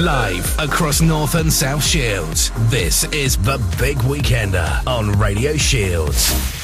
Live across North and South Shields. This is the Big Weekender on Radio Shields.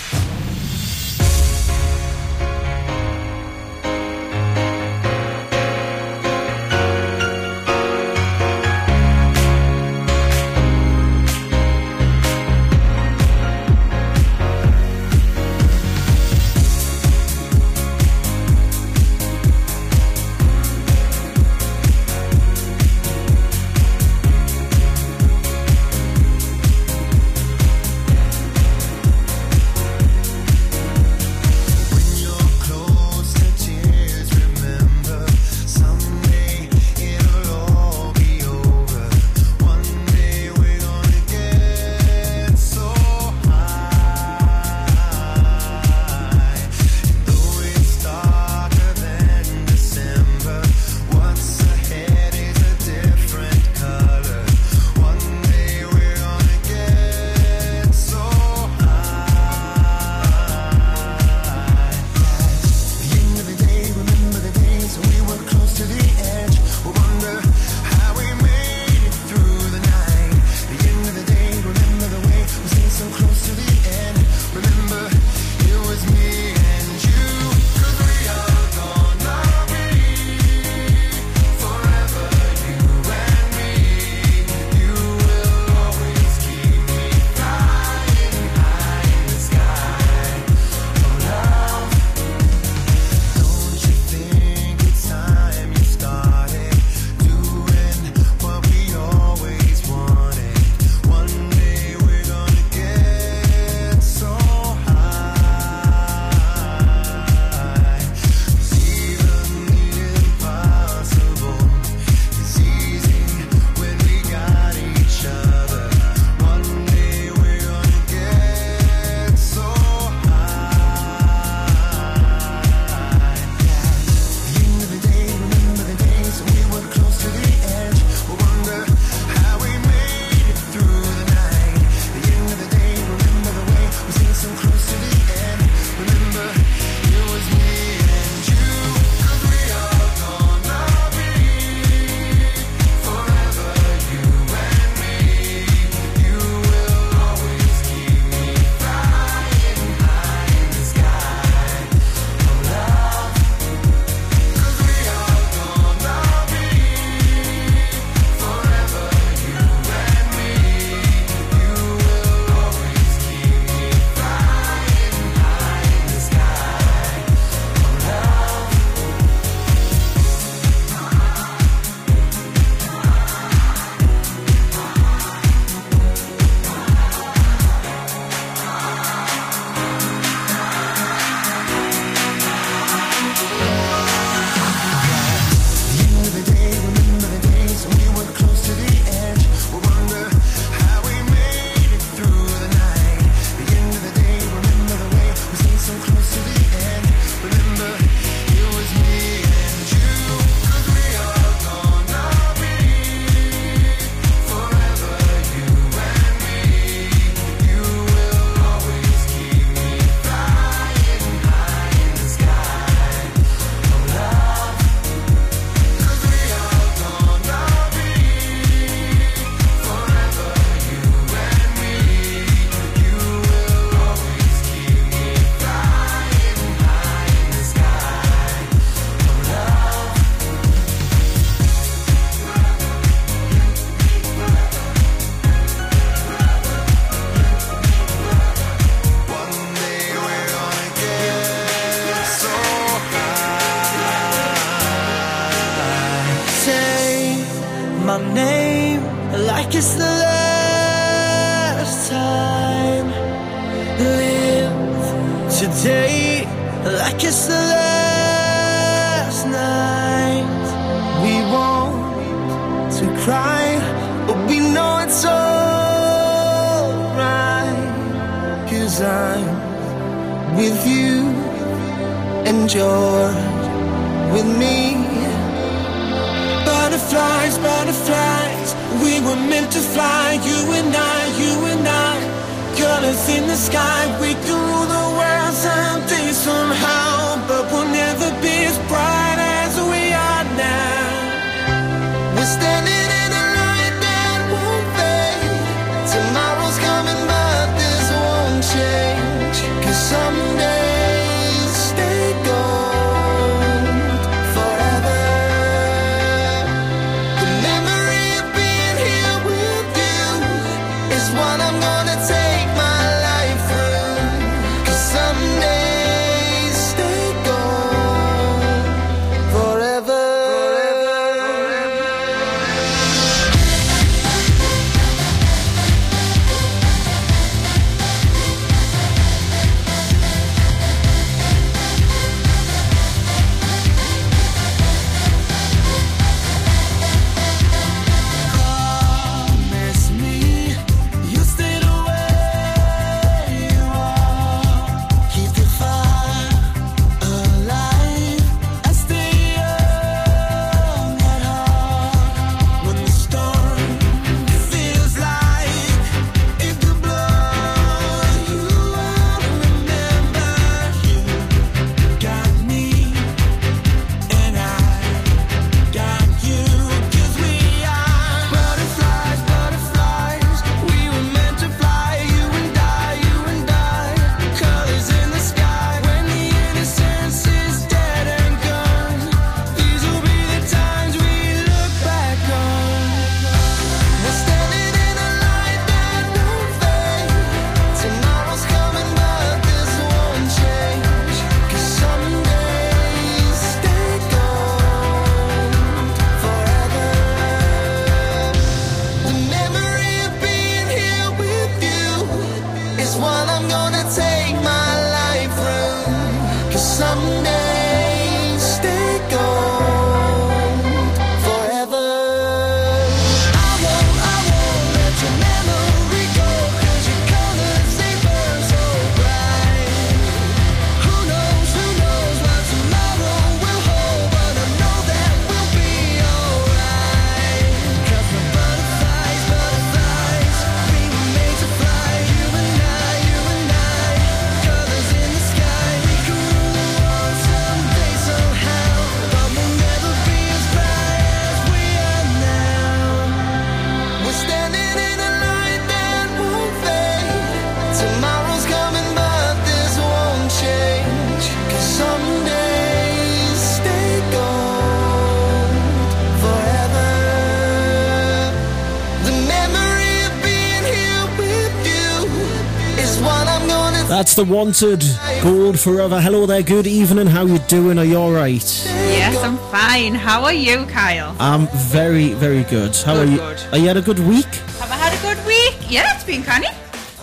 That's the wanted gold forever. Hello there, good evening. How you doing? Are you all right? Yes, I'm fine. How are you, Kyle? I'm very, very good. How Good, are you? good. Are you had a good week? Have I had a good week? Yeah, it's been canny.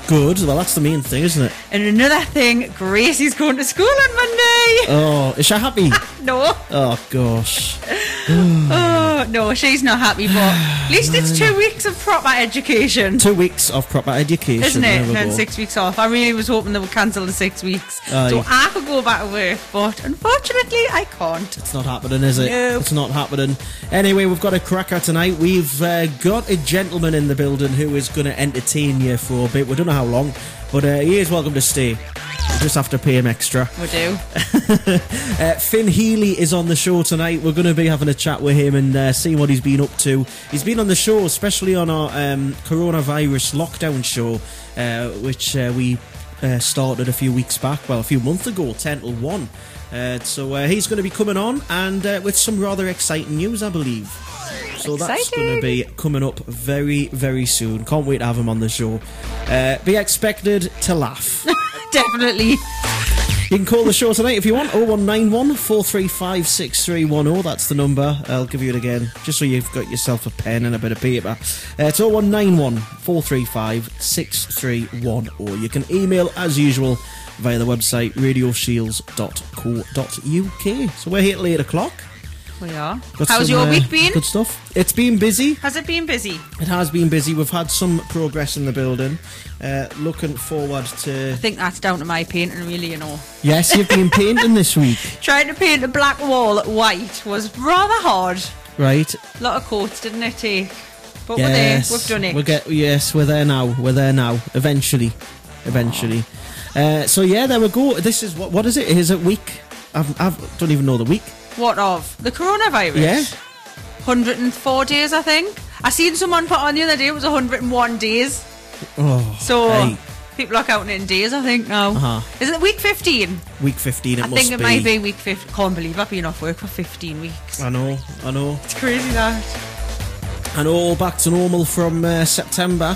Good. Well, that's the main thing, isn't it? And another thing, Gracie's going to school on Monday. Oh, is she happy? No, oh gosh. oh no, she's not happy. But at least it's two weeks of proper education, Two weeks of proper education. isn't it? And then six weeks off. I really was hoping they would cancel the six weeks Aye. so I could go back to work. But unfortunately, I can't. It's not happening, is it? No. It's not happening. Anyway, we've got a cracker tonight. We've uh, got a gentleman in the building who is going to entertain you for a bit. We don't know how long, but uh, he is welcome to stay. You just have to pay him extra. We do. Uh, Finn Healy is on the show tonight. We're going to be having a chat with him and uh, seeing what he's been up to. He's been on the show, especially on our um, coronavirus lockdown show, uh, which uh, we uh, started a few weeks back, well, a few months ago, 10 till 1. Uh, so uh, he's going to be coming on and uh, with some rather exciting news, I believe. So that's going to be coming up very, very soon. Can't wait to have him on the show. Uh, be expected to laugh. Definitely. You can call the show tonight if you want. 0191 435 6310. That's the number. I'll give you it again, just so you've got yourself a pen and a bit of paper. Uh, it's 0191 435 6310. You can email as usual via the website radioshields.co.uk. So we're here till 8 o'clock. We are. Got How's some, your uh, week been? Good stuff. It's been busy. Has it been busy? It has been busy. We've had some progress in the building. Uh, looking forward to. I think that's down to my painting, really, you know. Yes, you've been painting this week, Trying to paint a black wall white was rather hard. right? A lot of coats, didn't it take? But Yes, we're there. We've done it. We'll get yes, we're there now. We're there now. Eventually, eventually. Uh, so yeah, there we go. This is what what is it? Is it week? I've, I've don't even know the week. What of? The coronavirus? Yeah. 104 days, I think. I seen someone put on the other day, it was 101 days. Oh, So hey, people are counting it in days, I think, now. Uh-huh. Is it week 15? week fifteen. It I must think it be. might be week 15. Can't believe I've been off work for 15 weeks. I know. I know. It's crazy that. And all back to normal from uh, September.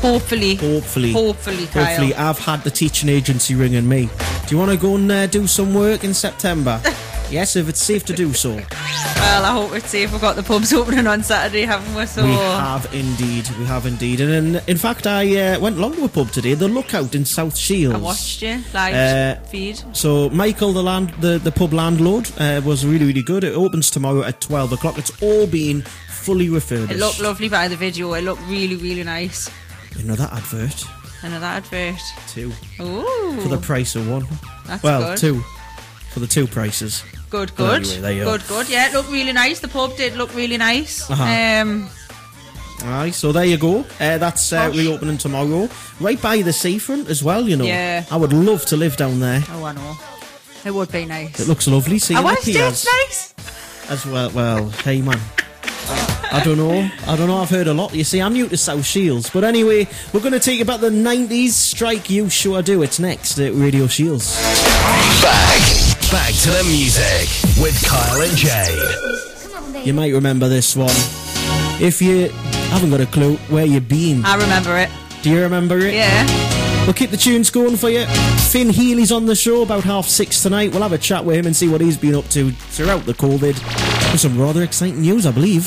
Hopefully. Hopefully. Hopefully, Kyle. Hopefully, I've had the teaching agency ringing me. Do you want to go and uh, do some work in September? yes, if it's safe to do so. Well, I hope it's safe. We've got the pubs opening on Saturday, haven't we? So We have indeed. We have indeed. And in, in fact, I uh, went along to a pub today, the Lookout in South Shields. I watched you live Uh, feed. So Michael, the land, the, the pub landlord, uh, was really really good. It opens tomorrow at twelve o'clock. It's all been fully refurbished. It looked lovely by the video. It looked really, really nice. Another advert Another advert. two Ooh. for the price of one. That's well, good. two for the two prices. Good, good. anyway, there you are. good, good. Yeah, it looked really nice. The pub did look really nice. Uh-huh. Um, Aye, so there you go. Uh, that's uh, reopening tomorrow, right by the seafront as well. You know, Yeah. I would love to live down there. oh, I know. It would be nice. It looks lovely. See I the watched it. It's nice. As well, well, hey man. I don't know. I don't know. I've heard a lot. You see, I'm new to South Shields. But anyway, we're going to take about the 90s. Strike You Sure Do. It's next at Radio Shields. Back. Back to the music with Kyle and Jade. You might remember this one. If you haven't got a clue where you've been, I remember it. do you remember it? Yeah. We'll keep the tunes going for you. Finn Healy's on the show about half six tonight. We'll have a chat with him and see what he's been up to throughout the COVID. With some rather exciting news, I believe.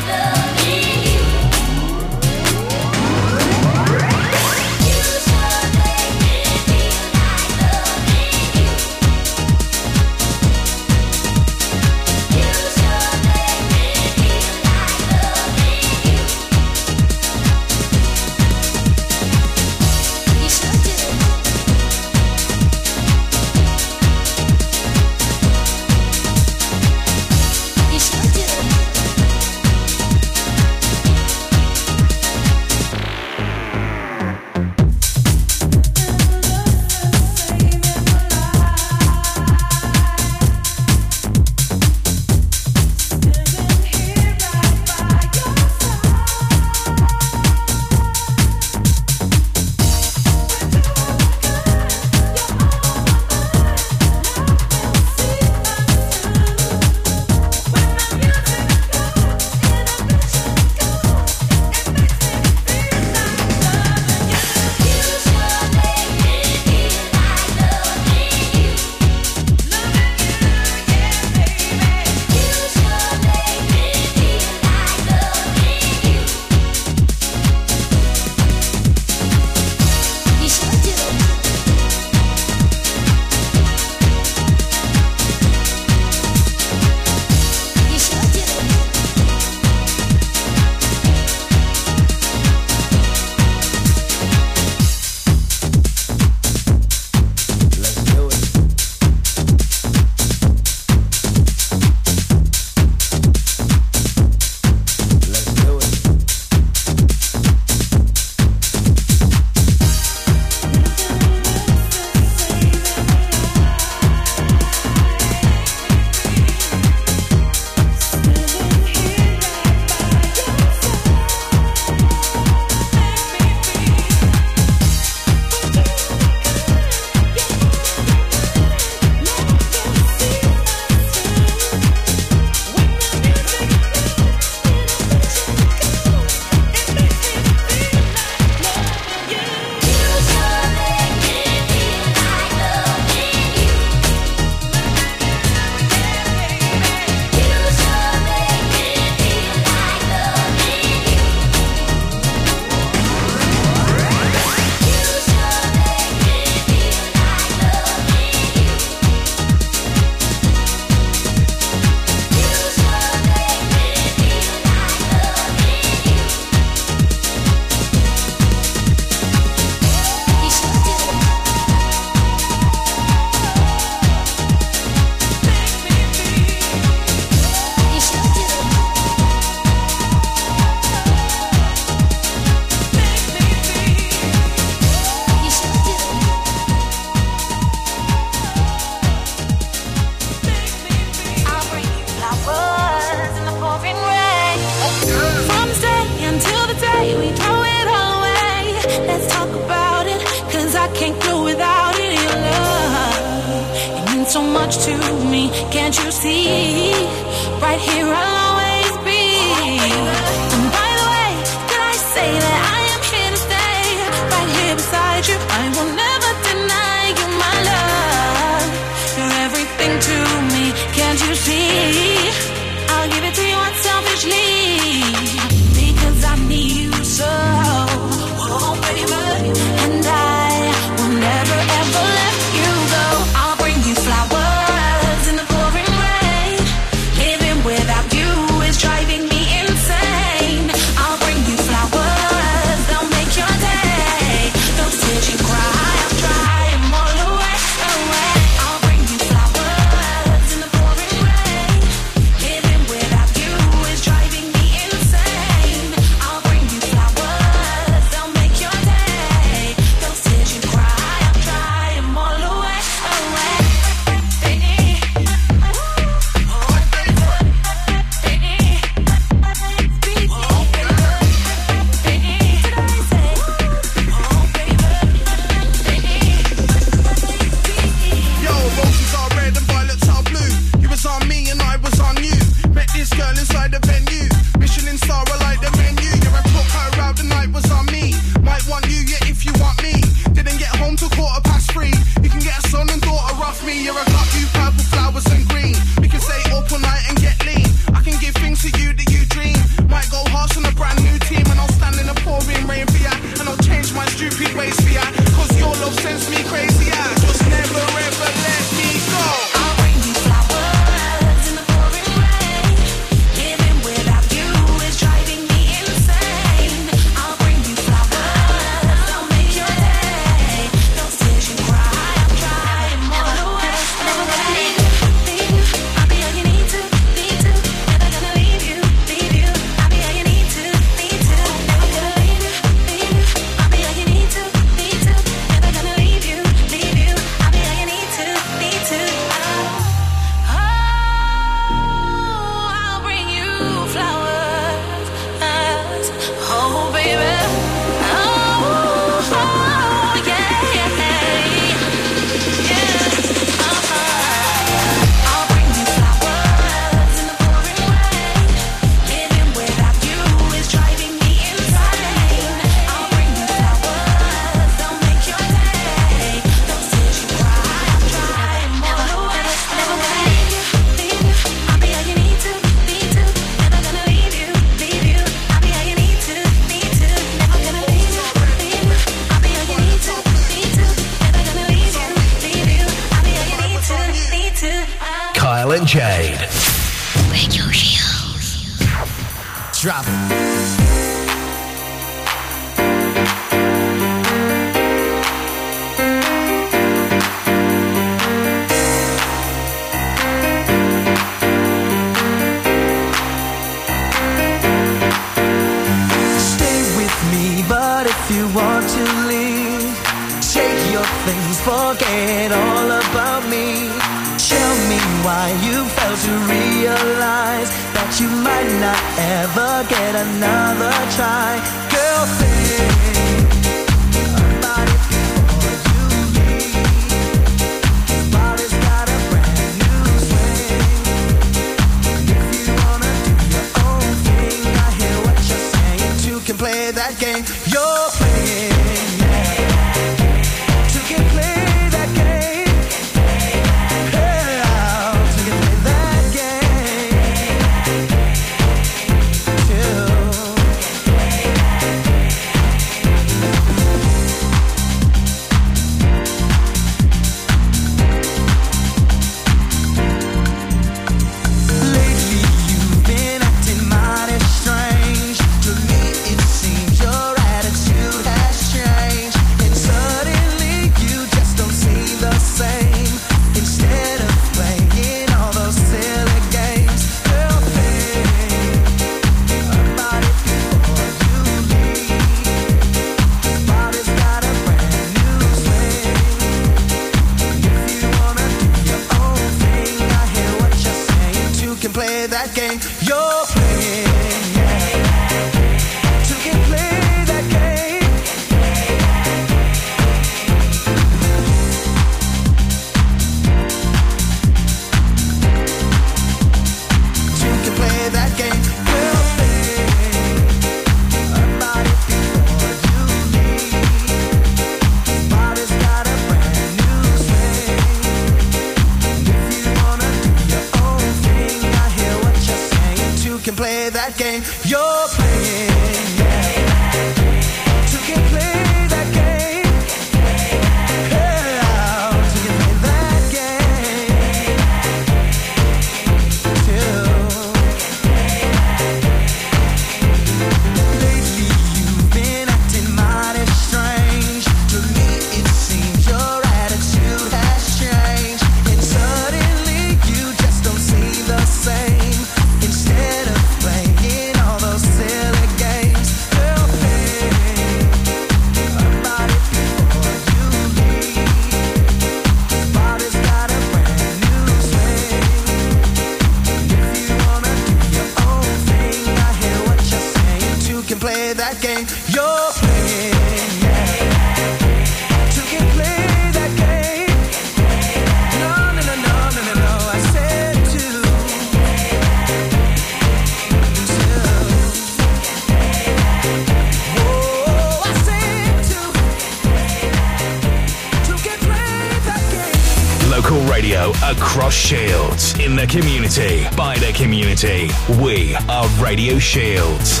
The community, by the community. We are Radio Shields.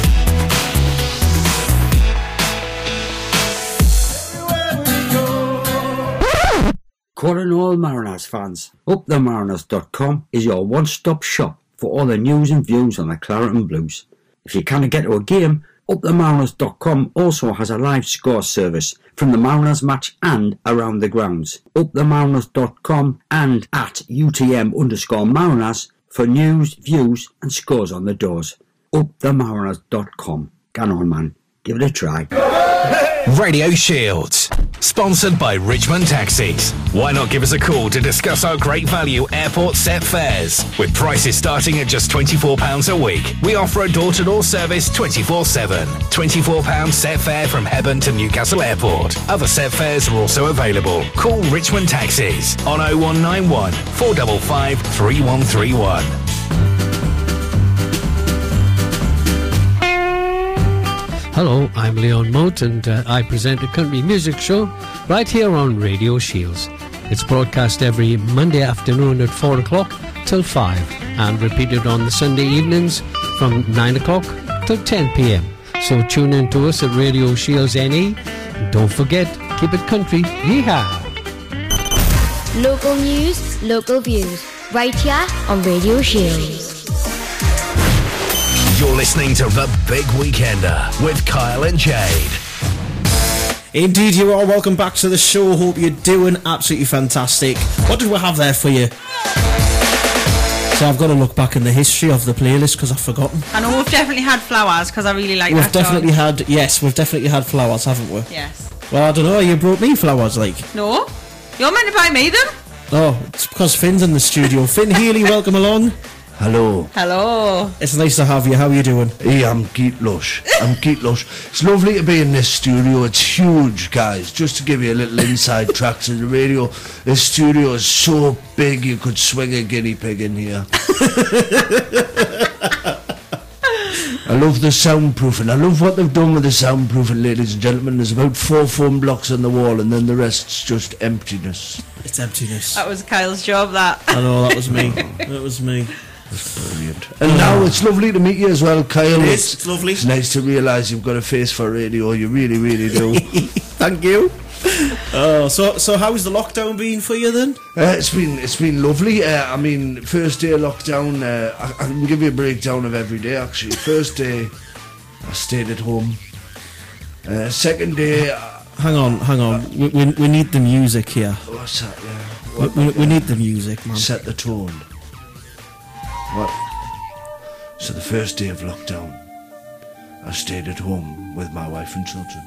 Calling all Mariners fans, upthemariners.com is your one-stop shop for all the news and views on the Claret and Blues. If you can't get to a game, upthemariners.com also has a live score service from the Mariners match and around the grounds. Upthemariners.com and at UTM underscore Mariners for news, views and scores on the doors. Upthemariners.com. Get on man, give it a try. Radio Shields. Sponsored by Richmond Taxis. Why not give us a call to discuss our great value airport set fares? With prices starting at just £24 a week, we offer a door to door service 24 7. £24 set fare from Hebburn to Newcastle Airport. Other set fares are also available. Call Richmond Taxis on 0191 455 3131. Hello, I'm Leon Moat and uh, I present a country music show right here on Radio Shields. It's broadcast every Monday afternoon at 4 o'clock till 5 and repeated on the Sunday evenings from 9 o'clock till 10 pm. So tune in to us at Radio Shields NE. Don't forget, keep it country. Yeehaw! Local news, local views. Right here on Radio Shields. You're listening to The Big Weekender with Kyle and Jade. Indeed, you are. Welcome back to the show. Hope you're doing absolutely fantastic. What did we have there for you? So I've got to look back in the history of the playlist because I've forgotten. I know we've definitely had flowers because I really like We've that definitely song. had yes, we've definitely had flowers, haven't we? Yes. Well, I don't know. You brought me flowers, like. No? You're meant to buy me them? Oh, it's because Finn's in the studio. Finn Healy, welcome along. Hello. Hello. It's nice to have you. How are you doing? Hey, I'm Geet Lush. I'm Geet Lush. It's lovely to be in this studio. It's huge, guys. Just to give you a little inside track to the radio, this studio is so big you could swing a guinea pig in here. I love the soundproofing. I love what they've done with the soundproofing, ladies and gentlemen. There's about four foam blocks on the wall, and then the rest's just emptiness. It's emptiness. That was Kyle's job, that. I know that was me. That was me. Brilliant. And now it's lovely to meet you as well, Kyle. It is. It's lovely. It's nice to realise you've got a face for radio. You really, really do. Thank you. Oh, so so how's the lockdown been for you then? Uh, it's been it's been lovely. Uh, I mean, first day of lockdown. Uh, I, I can give you a breakdown of every day. Actually, first day, I stayed at home. Uh, second day, uh, Hang on, hang on. We, we, we need the music here. what's that? Yeah, We, what, we, we need the music, man. set the tone. What? So the first day of lockdown, I stayed at home with my wife and children.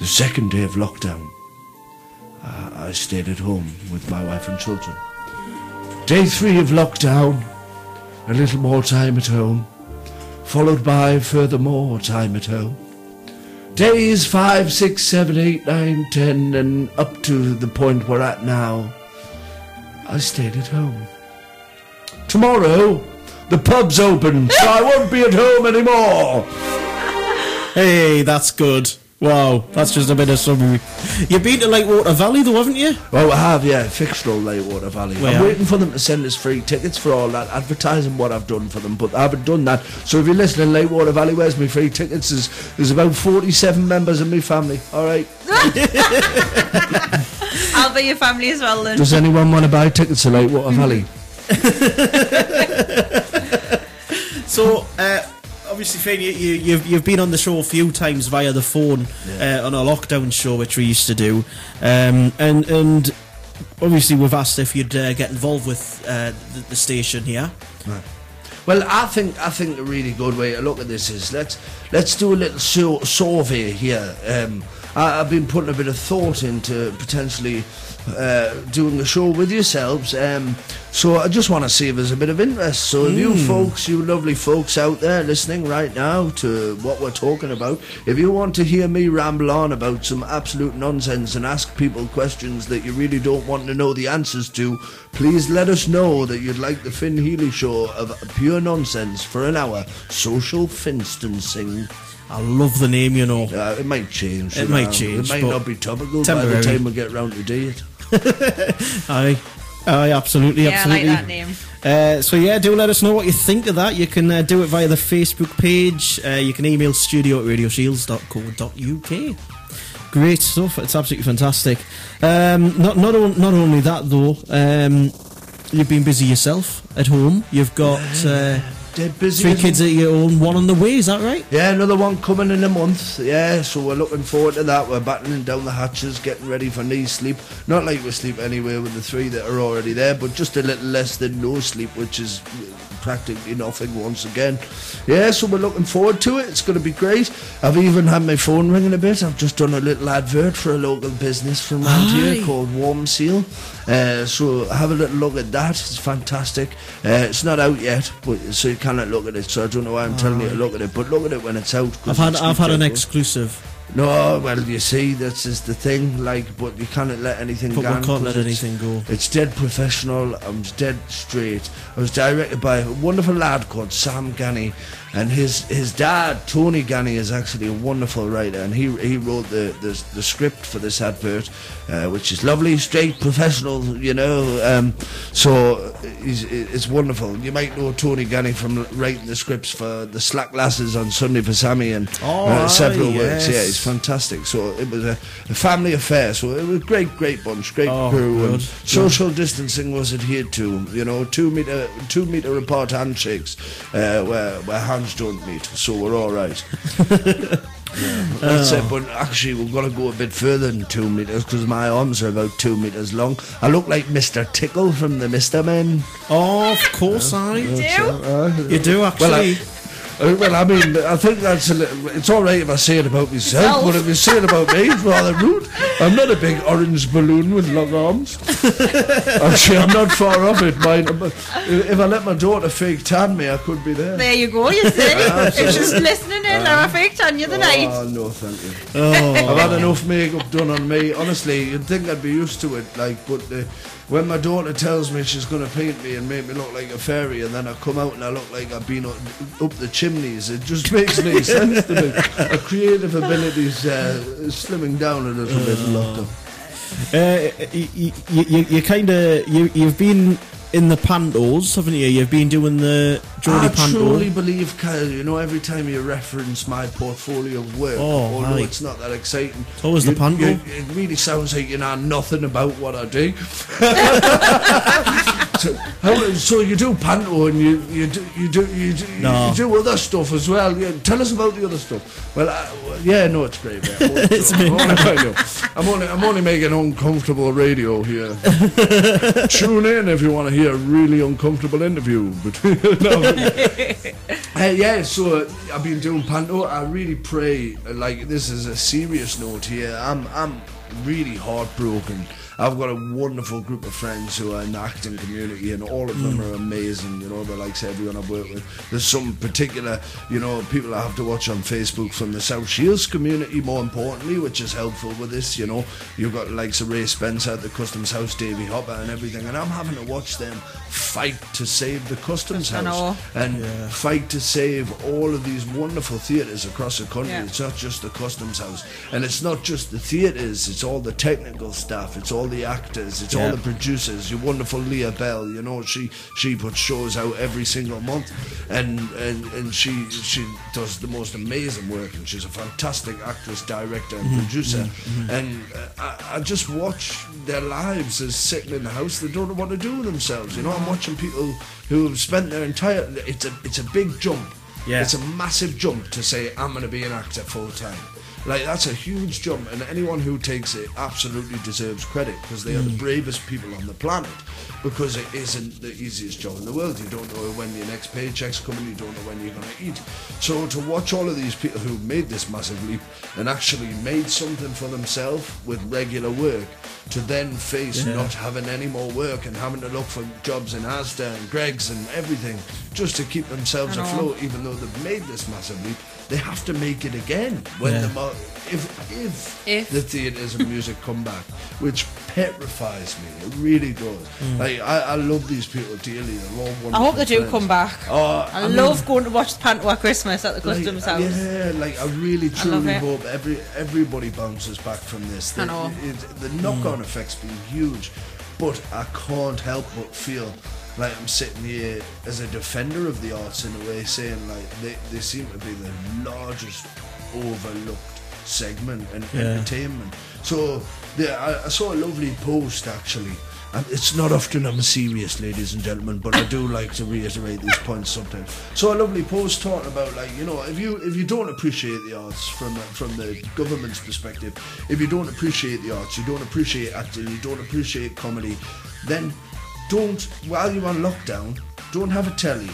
The second day of lockdown, uh, I stayed at home with my wife and children. Day three of lockdown, a little more time at home, followed by further more time at home. Days five, six, seven, eight, nine, ten, and up to the point we're at now, I stayed at home. Tomorrow, the pub's open, so I won't be at home anymore. Hey, that's good. Wow, that's just a bit of summary. You've been to Lightwater Valley though, haven't you? Well, I have, yeah, fictional Lightwater Valley. Well, I'm yeah. waiting for them to send us free tickets for all that, advertising what I've done for them, but I haven't done that. So if you're listening, Lightwater Valley, where's my free tickets? There's, there's about 47 members of my family, alright? I'll be your family as well then. Does anyone want to buy tickets to Lightwater Valley? So, uh, obviously, Finn, you, you, you've, you've been on the show a few times via the phone uh, on our lockdown show, which we used to do. Um, and, and obviously, we've asked if you'd uh, get involved with uh, the, the station here. Well, I think I think a really good way to look at this is let's let's do a little sur- survey here. Um, I, I've been putting a bit of thought into potentially uh, doing a show with yourselves. Um, so I just want to see if there's a bit of interest. So if you folks, you lovely folks out there listening right now to what we're talking about, if you want to hear me ramble on about some absolute nonsense and ask people questions that you really don't want to know the answers to, please let us know that you'd like the Finn Healy show of pure nonsense for an hour. Social finstancing. I love the name, you know. Uh, it might change. It might know. change, It might not be topical by the time we get round to do it. Aye. Aye, absolutely, Yeah, I like absolutely. that name. Uh, so yeah, do let us know what you think of that. You can uh, do it via the Facebook page. Uh, you can email studio at radioshields.co.uk. Great stuff. It's absolutely fantastic. Um, not not on, not only that though. Um, you've been busy yourself at home. You've got Dead busy. three kids at your own. One on the way. Is that right? Yeah, another one coming in a month. Yeah, so we're looking forward to that. We're battening down the hatches, getting ready for knee sleep. Not like we sleep anywhere with the three that are already there, but just a little less than no sleep, which is practically nothing once again. Yeah, so we're looking forward to it. It's going to be great. I've even had my phone ringing a bit. I've just done a little advert for a local business from around Aye. here called Warm Seal. Uh, so have a little look at that. It's fantastic. Uh, it's not out yet, but so you cannot look at it. So I don't know why I'm telling you to look at it, but look at it when it's out. I've had I've had an exclusive. No, well, you see, this is the thing. Like, but you cannot let anything But go. we can't let anything go. It's dead professional. I'm dead straight. I was directed by a wonderful lad called Sam Ganny, and his his dad Tony Ganny is actually a wonderful writer, and he he wrote the the, the script for this advert, uh, which is lovely, straight, professional. You know, um, so he's, it's wonderful. You might know Tony Ganny from writing the scripts for the Slack Lasses on Sunday for Sammy and Oh, uh, several aye, works. Yeah, he's fantastic. So it was a, a family affair. So it was a great, great bunch, great Oh, crew. good, And good. social distancing was adhered to. You know, two meter, two meter apart handshakes, uh, where where hands don't meet. So we're all right. Yeah, that's Oh. it. But actually, we're going to go a bit further than two meters because my arms are about two meters long. I look like Mr. Tickle from the Mister Men. Oh, of course I Do? You do Well, actually. I, uh, well, I mean, I think that's a little, it's all right if I say it about myself, but if you say it about me, it's rather rude. I'm not a big orange balloon with long arms. Actually, I'm not far off it. Mine, if I let my daughter fake tan me, I could be there. There you go, you see. if she's listening in, I'm a fake on you tonight. Oh no, thank you. oh, I've had enough makeup done on me. Honestly, you'd think I'd be used to it. Like, but uh, when my daughter tells me she's going to paint me and make me look like a fairy, and then I come out and I look like I've been up, up the chimneys, it just makes no sense to me. Our creative abilities uh, slimming down a little bit in lockdown. Uh, you, you, you, you kind of you you've been in the pantos, haven't you? You've been doing the Geordie I panto. truly believe, Kyle, you know, every time you reference my portfolio of work, Oh, although aye. it's not that exciting, It's always the you- panto. you- It really sounds like you know nothing about what I do. so, so you do panto and you, you do you do you do, you- No. you do other stuff as well. Yeah, tell us about the other stuff. Well, I, well yeah, no, it's great. Man. It's I'm, only, I know. I'm only I'm only making uncomfortable radio here. Tune in if you want to hear a really uncomfortable interview between. no, uh, yeah, so uh, I've been doing panto. I really pray, uh, like this is a serious note here. I'm I'm really heartbroken. I've got a wonderful group of friends who are in the acting community, and all of them mm. are amazing. You know, they're like everyone I've worked with. There's some particular, you know, people I have to watch on Facebook from the South Shields community, more importantly, which is helpful with this. You know, you've got like Ray Spencer at the Customs House, Davy Hopper, and everything, and I'm having to watch them fight to save the Customs. House and fight to save all of these wonderful theatres across the country. Yeah. It's not just the Customs House, and it's not just the theatres. It's all the technical staff. It's all the actors. It's all the producers. Your wonderful Leah Bell. You know she she puts shows out every single month, and and and she she does the most amazing work. And she's a fantastic actress, director, and mm-hmm. producer. Mm-hmm. Mm-hmm. And uh, I, I just watch their lives as sitting in the house. They don't know what to do with themselves. You know, I'm watching people who have spent their entire. It's a it's a big jump. Yeah. It's a massive jump to say I'm going to be an actor full time. Like that's a huge jump, and anyone who takes it absolutely deserves credit because they are the hmm. bravest people on the planet. Because it isn't the easiest job in the world. You don't know when your next paycheck's coming. You don't know when you're going to eat. So to watch all of these people who made this massive leap and actually made something for themselves with regular work, to then face Yeah. not having any more work and having to look for jobs in Asda and Greggs and everything just to keep themselves afloat, even though they've made this massive leap, they have to make it again when Yeah. the mo- if if, If. the theatres and music come back, which petrifies me. It really does. Hmm. Like I, I love these people dearly. They're all wonderful I hope they do friends. come back. Oh, I, I mean- love going to watch the Panto at Christmas at the Like, Customs House. Yeah, like I really truly it. hope every everybody bounces back from this. I The- know. it- the knock-on hmm. effects being huge. but I can't help but feel like I'm sitting here as a defender of the arts in a way, saying like they, they seem to be the largest overlooked segment in Yeah. entertainment. So yeah, I, I saw a lovely post actually. And it's not often I'm serious, ladies and gentlemen, but I do like to reiterate these points sometimes. So a lovely post talking about like you know if you if you don't appreciate the arts from from the government's perspective, if you don't appreciate the arts, you don't appreciate acting, you don't appreciate comedy, then don't while you're on lockdown, don't have a telly.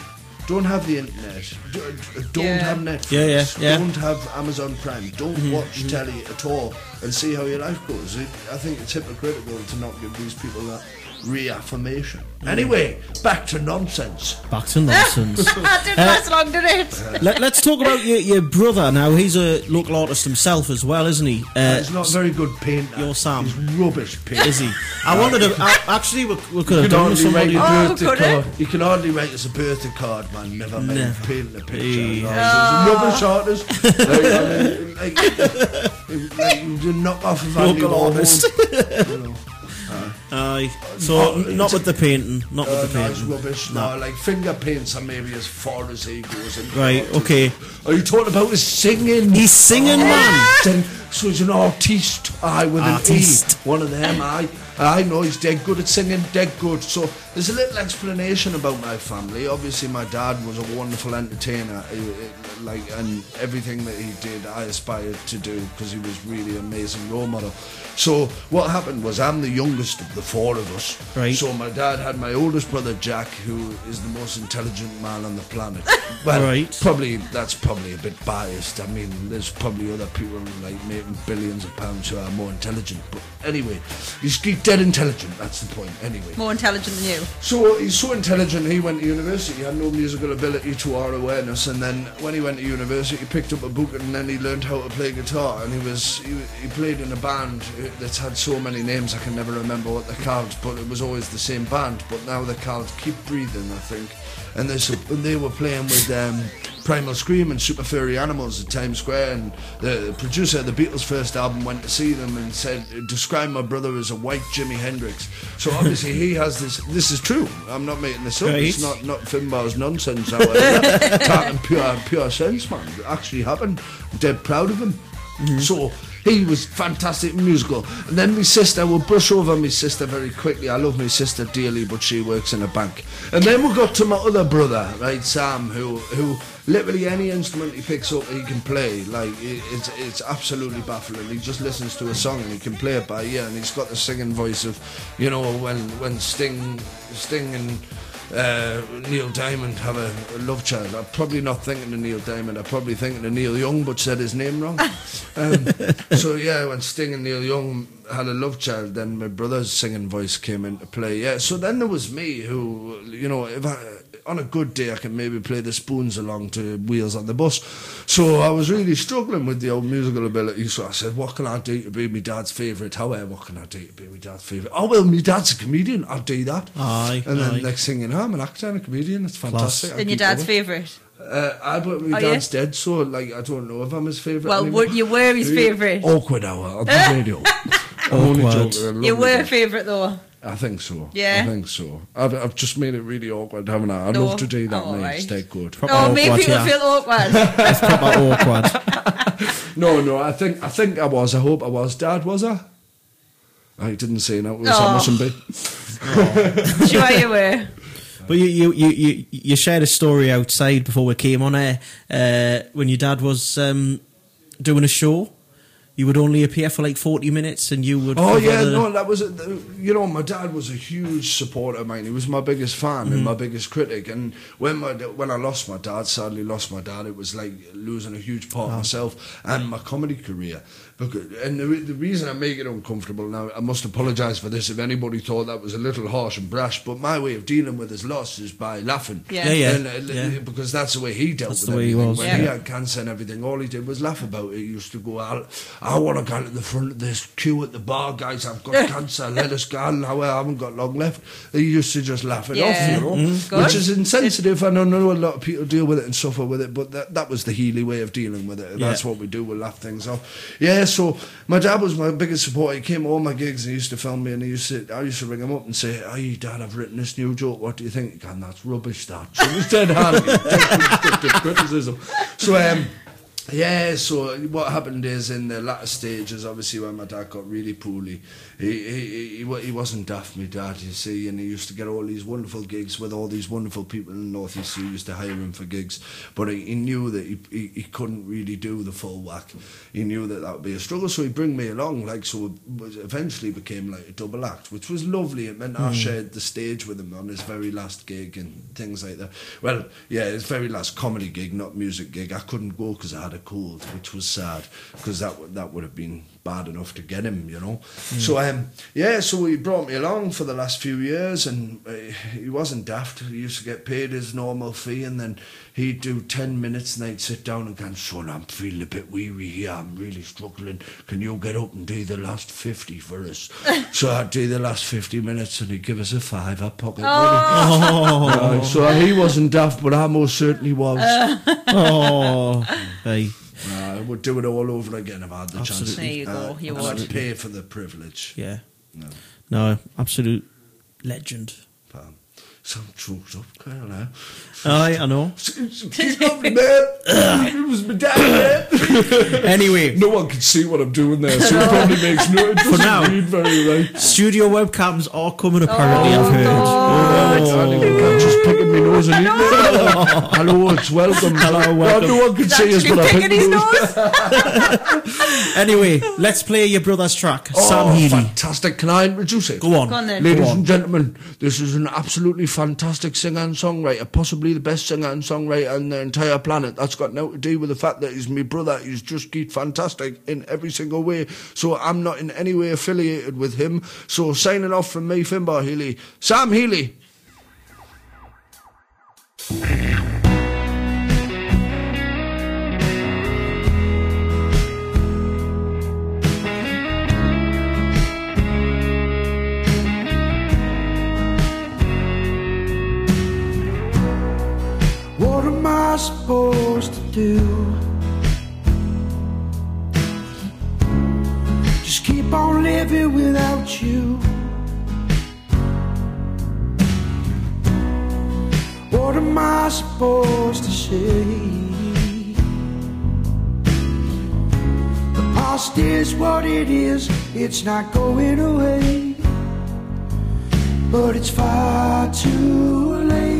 Don't have the internet. d- d- Don't Yeah. have Netflix. Yeah, yeah, yeah. Don't have Amazon Prime. Don't Mhm, watch telly at all and see how your life goes. It, I think it's hypocritical to not give these people that reaffirmation. Anyway, back to nonsense. Back to nonsense. Didn't Uh, last long, did it? Let, us talk about your, your brother now. He's a local artist himself as well, isn't he? Uh, He's not very good painter. Your Sam. He's rubbish painter. Is he? I wanted to. I, actually, we, we could have You can done hardly with write somebody. a Oh, birthday could card. You can hardly write us a birthday card, man. Never mind Never. painting a picture. Yeah. No, he's a rubbish artist. like, I mean, like, like, you do knock off of Andy Local Warhol, artist. you know. Aye. So, Oh, not with the painting. Not Uh, with the no, painting. rubbish. No. No, like finger paints are maybe as far as he goes. In Right, okay. Are you talking about his singing? He's singing, Oh, man. so he's an artiste. Aye, with Artiste. an E. One of them. Aye. I know he's dead good at singing. Dead good. So there's a little explanation about my family. Obviously, my dad was a wonderful entertainer. He- he- like, and everything that he did, I aspired to do because he was really an amazing role model. So what happened was I'm the youngest of the four of us. Right. So my dad had my oldest brother Jack, who is the most intelligent man on the planet. Well, Right. probably that's probably a bit biased. I mean, there's probably other people like making billions of pounds who are more intelligent. But anyway, he's dead intelligent. That's the point. Anyway. More intelligent than you. So he's so intelligent. He went to university. He had no musical ability to our awareness. And then when he went to university, he picked up a book and then he learned how to play guitar. And he was he, he played in a band that's had so many names I can never remember what they're called. But it was always the same band. But now they're called Keep Breathing, I think. And they and they were playing with um, Primal Scream and Super Furry Animals at Times Square. And the producer of the Beatles' first album went to see them and said, "Describe my brother as a white Jimi Hendrix." So obviously he has this. This is true. I'm not making this up. It's Right. not not Finbar's nonsense. Talking pure pure sense, man. It actually happened. I'm dead proud of him. Mm-hmm. So he was fantastic musical. And then my sister, we'll brush over my sister very quickly. I love my sister dearly, but she works in a bank. And then we got to my other brother, right, Sam, who who literally any instrument he picks up he can play. Like it's it's absolutely baffling. He just listens to a song and he can play it by ear, and he's got the singing voice of, you know, when when Sting Sting and uh, Neil Diamond have a, a love child. I'm probably not thinking of Neil Diamond. I'm probably thinking of Neil Young, but said his name wrong. um, so yeah, when Sting and Neil Young had a love child, then my brother's singing voice came into play. Yeah. So then there was me, who you know, if I on a good day I can maybe play the spoons along to Wheels on the Bus. So I was really struggling with the old musical ability. So I said, what can I do to be my dad's favourite? However, what can I do to be my dad's favourite? Oh well, my dad's a comedian. I'll do that. Aye, And then aye. next thing you know, I'm an actor and a comedian. It's fantastic. I'll Then your dad's favourite. Uh, I but my Oh, yeah? dad's dead, so like I don't know if I'm his favourite. Well, anymore. you were his favourite. Awkward hour on the radio. I'm only Awkward. joking, You were dad. favourite though. I think so. Yeah. I think so. I've, I've just made it really awkward, haven't I? I'd No. love to do that, Oh, mate. right. Stay good. Proper Oh, make awkward, people yeah. feel awkward. That's proper awkward. No, no, I think I think I was. I hope I was. Dad, was I? I didn't say that. Was I Oh. mustn't be. sure you were. But you, you, you, you, you shared a story outside before we came on air uh, when your dad was um, doing a show. You would only appear for like 40 minutes and you would. Oh yeah, the- no, that was a, you know my dad was a huge supporter of mine. He was my biggest fan Mm-hmm. and my biggest critic. And when my when I lost my dad, sadly lost my dad, it was like losing a huge part of myself and my comedy career. Because, and the, the reason I make it uncomfortable now, I must apologise for this if anybody thought that was a little harsh and brash. But my way of dealing with his loss is by laughing. Yeah. Yeah, yeah, And, uh, yeah. Because that's the way he dealt That's with the way he was, When he had cancer and everything, all he did was laugh about it. He used to go out, I want to go to the front of this queue at the bar, guys. I've got cancer. Let us go. Now I haven't got long left. He used to just laugh it Yeah. off, you know, Mhm. Which is insensitive. And I know a lot of people deal with it and suffer with it, but that, that was the Healy way of dealing with it. That's Yeah. what we do. We laugh things off. Yeah. So my dad was my biggest supporter. He came to all my gigs and he used to film me and he used to, I used to ring him up and say, hey, dad, I've written this new joke. What do you think? And that's rubbish, that. So he was dead constructive criticism. So, um, yeah, so what happened is in the latter stages, obviously when my dad got really poorly, he he, he, he wasn't daft, my dad, you see, and he used to get all these wonderful gigs with all these wonderful people in the North East who used to hire him for gigs, but he, he knew that he, he, he couldn't really do the full whack. He knew that that would be a struggle, so he'd bring me along, like, so it eventually became like a double act, which was lovely. It meant I Mm. shared the stage with him on his very last gig and things like that. Well, yeah, his very last comedy gig, not music gig. I couldn't go because I had a cold, which was sad because that that would have been bad enough to get him, you know. So um, yeah, so he brought me along for the last few years, and uh, he wasn't daft. He used to get paid his normal fee, and then he'd do ten minutes, and they'd sit down and go, "Son, I'm feeling a bit weary here. I'm really struggling. Can you get up and do the last fifty for us?" so I'd do the last fifty minutes, and he'd give us a fiver pocket money. Right, so he wasn't daft, but I most certainly was. oh, hey. I would do it all over again if I had the chance. Absolutely. There you go, Uh, you and I'd would. pay for the privilege. Yeah. No. No, absolute legend. Pam. Some choked up, Kyle. Now. Aye, I know. He's lovely, man. it was my dad, man. Anyway, no one can see what I'm doing there, so it probably makes no. It doesn't now. read very right. studio webcams are coming apparently, I've oh, heard. Oh, I'm just picking my nose and eating it. Hello, it's welcome. Hello, welcome. No one can He's see us, but I'm picking his nose. nose. Anyway, let's play your brother's track, Oh, Sam Healy. fantastic. Can I introduce it? Go on. Go on then. Ladies Go on. and gentlemen, this is an absolutely fantastic singer and songwriter, possibly the best singer and songwriter on the entire planet. That's got nothing to do with the fact that he's my brother. He's just fantastic in every single way. So I'm not in any way affiliated with him. So signing off from me, Finbar Healy, Sam Healy. I supposed to do? Just keep on living without you. What am I supposed to say? The past is what it is, it's not going away. But it's far too late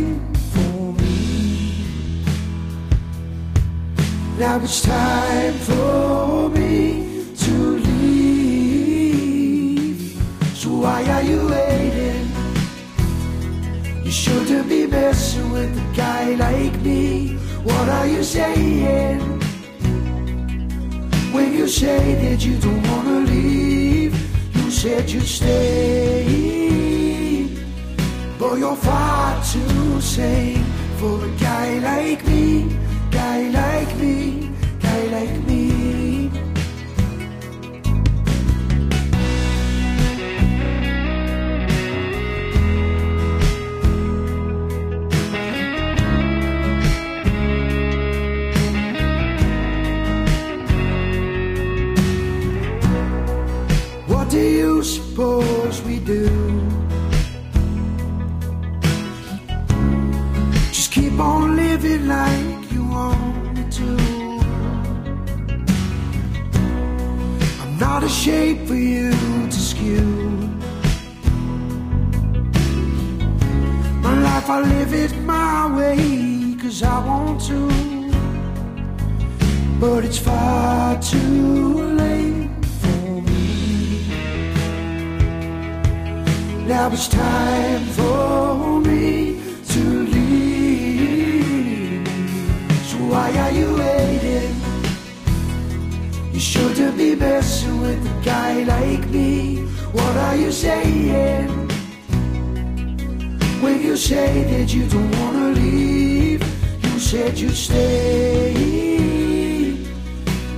Now it's time for me to leave. So why are you waiting? You shouldn't be messing with a guy like me. What are you saying? When you say that you don't wanna leave, you said you'd stay. But you're far too sane for a guy like me, guy like me, guy like me. What do you suppose we do? Just keep on living like I'm not a shape for you to skew. My life, I live it my way, cause I want to. But it's far too late for me. Now it's time for me why are you waiting? You shouldn't be messing with a guy like me. What are you saying? When you say that you don't wanna leave, you said you'd stay.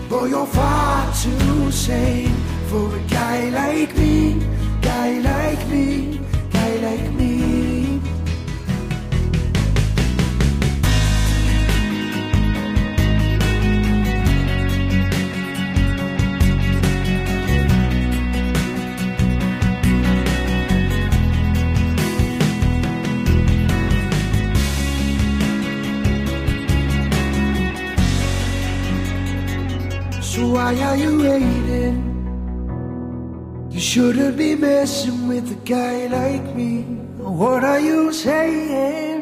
But you're far too sane for a guy like me, guy like me, Why are you waiting? You shouldn't be messing with a guy like me. What are you saying?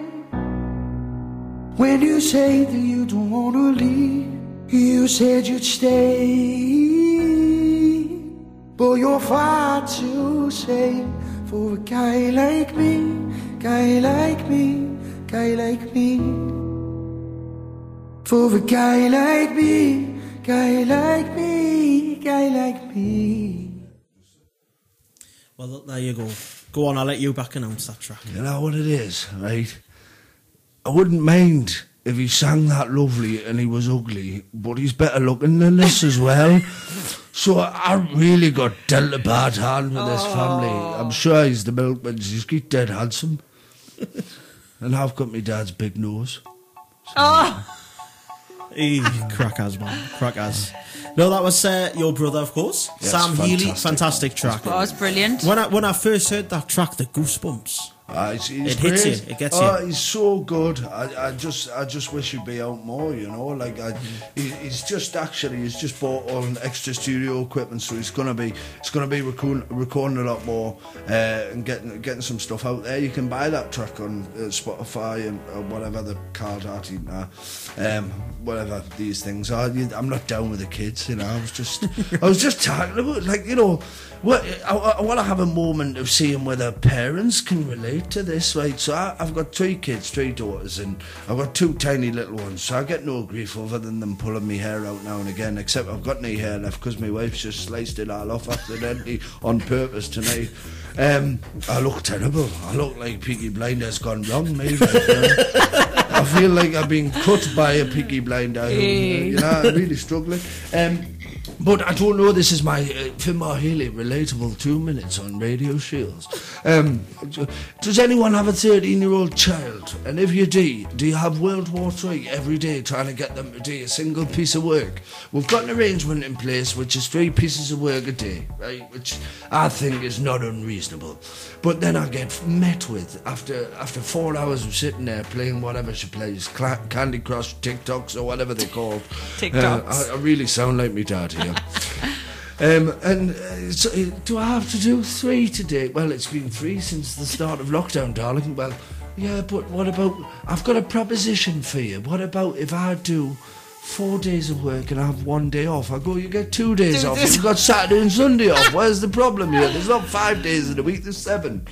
When you say that you don't want to leave, you said you'd stay. But you're far too safe for a guy like me, guy like me, guy like me. For a guy like me, guy like me, guy like me. Well, look, there you go. Go on, I'll let you back announce that track. You know what it is, right? I wouldn't mind if he sang that lovely and he was ugly, but he's better looking than this as well. So I really got dealt a bad hand with this family. I'm oh. sure he's the milkman. He's dead handsome. and I've got my dad's big nose. Oh, Hey, crackers, man. Crackers. No, that was uh, your brother, of course. Yes, Sam Healy. fantastic. Fantastic track. that was brilliant. When I, when I first heard that track, the goosebumps. Ah, he's, he's It hits great. you, it gets oh, you. He's so good. I, I just, I just wish he'd be out more. You know, like I, he, he's just actually, he's just bought all extra studio equipment, so he's gonna be, he's gonna be recording, recording a lot more uh, and getting, getting some stuff out there. You can buy that track on uh, Spotify and uh, whatever the card art, uh, um, whatever these things are. I'm not down with the kids. You know, I was just, I was just talking about, like, you know. Well, I, I want to have a moment of seeing whether parents can relate to this, right? So I, I've got three kids, three daughters, and I've got two tiny little ones. So I get no grief other than them pulling me hair out now and again. Except I've got no hair left because my wife's just sliced it all off accidentally on purpose tonight. Um, I look terrible. I look like Peaky Blinders gone wrong, maybe. you know? I feel like I've been cut by a Peaky Blinder. who, You know, I'm really struggling. Um, but I don't know. This is my uh, Healy relatable two minutes on Radio Shields. Um, does anyone have a 13 year old child? And if you do, do you have World War Three every day trying to get them to do a single piece of work? We've got an arrangement in place which is three pieces of work a day, right? Which I think is not unreasonable. But then I get met with after after four hours of sitting there playing whatever she plays, Candy Crush, TikToks, or whatever they're called. TikToks. Uh, I, I really sound like me dad here. Um, and uh, so, uh, do I have to do three today? Well, it's been three since the start of lockdown, darling. Well, yeah, but what about? I've got a proposition for you. What about if I do four days of work and I have one day off? I go, you get two days off. You've got Saturday and Sunday off. Where's the problem here? There's not five days in a week. There's seven.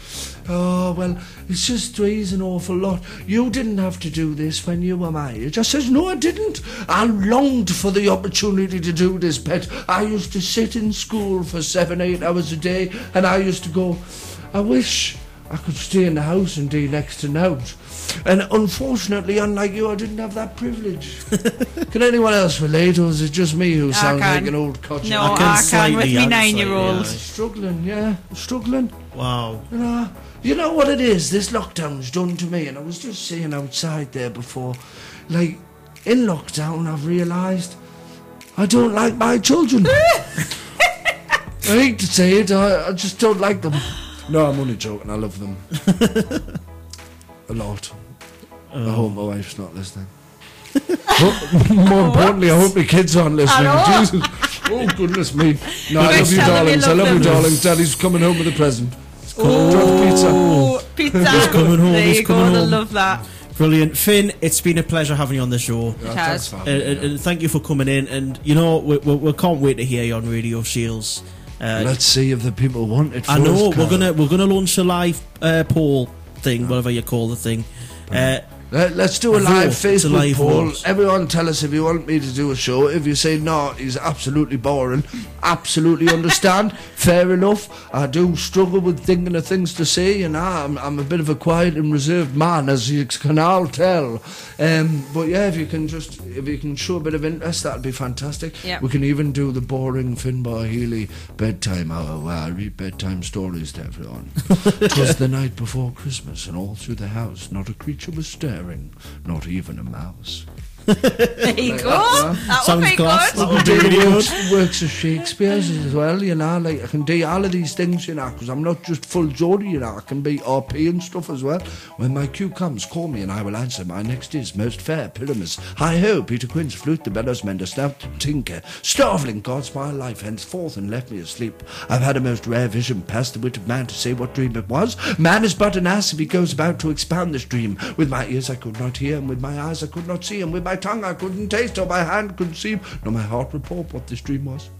Oh well, it's just three's an awful lot. You didn't have to do this when you were my age. I says, no, I didn't. I longed for the opportunity to do this, pet. I used to sit in school for seven, eight hours a day, and I used to go, I wish I could stay in the house and do next to nought. And unfortunately, unlike you, I didn't have that privilege. can anyone else relate, or is it just me who sounds can. like an old codger? No, I I can can, slightly with me answer, nine-year-old. yeah. Struggling, yeah, struggling. Wow. You know, you know what it is? This lockdown's done to me, and I was just saying outside there before, like, in lockdown, I've realised I don't like my children. I hate to say it, I, I just don't like them. No, I'm only joking. I love them a lot. I hope my wife's not listening. But More importantly, I hope my kids aren't listening. Jesus. Oh, goodness me. No, I love you, tell them darlings. I love love you, them. darlings. Daddy's coming home with a present. Oh, pizza. pizza. He's coming home, There he's you go. coming I love that. Brilliant. Finn, it's been a pleasure having you on the show. It has. Thanks, Uh, fam. and, and thank you for coming in. And, you know, we, we, we can't wait to hear you on Radio Shields. Uh, Let's see if the people want it. I first, know we're gonna we're gonna launch a live uh, poll thing, whatever you call the thing. Uh, Let, us do a A live vote. It's a Facebook live poll. vote. Everyone tell us if you want me to do a show. If you say no, he's absolutely boring. Absolutely understand. Fair enough. I do struggle with thinking of things to say, and I'm, I'm a bit of a quiet and reserved man, as you can all tell. Um, but yeah, if you can just if you can show a bit of interest, that'd be fantastic. Yeah. We can even do the boring Finbar Healy bedtime hour where I read bedtime stories to everyone. Twas the night before Christmas, and all through the house not a creature was stirring, not even a mouse. There you go. That would Sounds class. good. That would do be the good. works, works of Shakespeare's as well, you know. Like I can do all of these things, you know, because I'm not just full Geordie, you know. I can be RP and stuff as well. When my cue comes, call me and I will answer. My next is most fair Pyramus. Hi ho, Peter Quince, flute the bellows mender, Snout tinker, starveling, God's my life henceforth and left me asleep. I've had a most rare vision, past the wit of man to say what dream it was. Man is but an ass if he goes about to expound this dream. With my ears I could not hear, and with my eyes I could not see, and with my tongue I couldn't taste, or my hand see, nor my heart report what this dream was.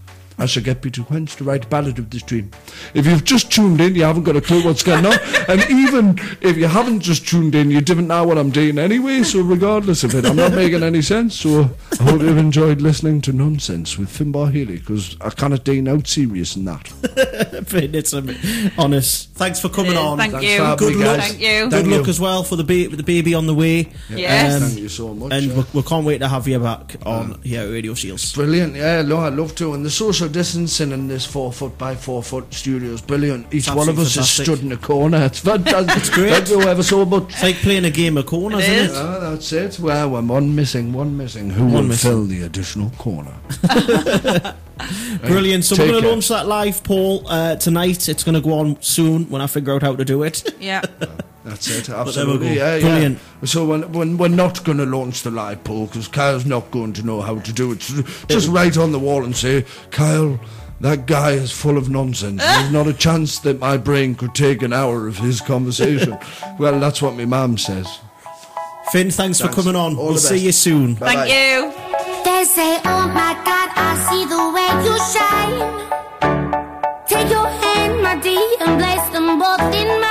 I shall get Peter Quince to write a ballad of this dream. If you've just tuned in, you haven't got a clue what's going on. and even if you haven't just tuned in, you didn't know what I'm doing anyway. So regardless of it, I'm not making any sense. So I hope you've enjoyed listening to Nonsense with Finbar Healy because I cannot dean out serious in that. Finn, it's a honest. Thanks for coming on. Thank Thanks you. Good me, luck. Thank you. Good Thank luck you. as well for the, ba- the baby on the way. Yes. Um, Thank you so much. And yeah. we, we can't wait to have you back on here at Radio Shields. Brilliant, yeah, no, I'd love to. And the social distancing in this four foot by four foot studio is brilliant. Each It's one of us absolutely is stood in a corner. It's fantastic. it's great. Thank you ever so much. It's like playing a game of corners, It isn't is. it? Ah, that's it. Well, we're one missing, one missing. Who will missing. fill the additional corner? Brilliant. So Take we're going to launch that live poll uh, tonight. It's going to go on soon when I figure out how to do it. Yeah. That's it. there we Absolutely. go. Yeah, Brilliant. yeah. So when, when we're not going to launch the live poll because Kyle's not going to know how to do it, so just write on the wall and say, Kyle. That guy is full of nonsense. There's not a chance that my brain could take an hour of his conversation. well, that's what my mum says. Finn, thanks, for coming on. All we'll see you soon. Bye-bye. Thank you. They say, oh my God, I see the way you shine. Take your hand, my dear, and place them both in mine.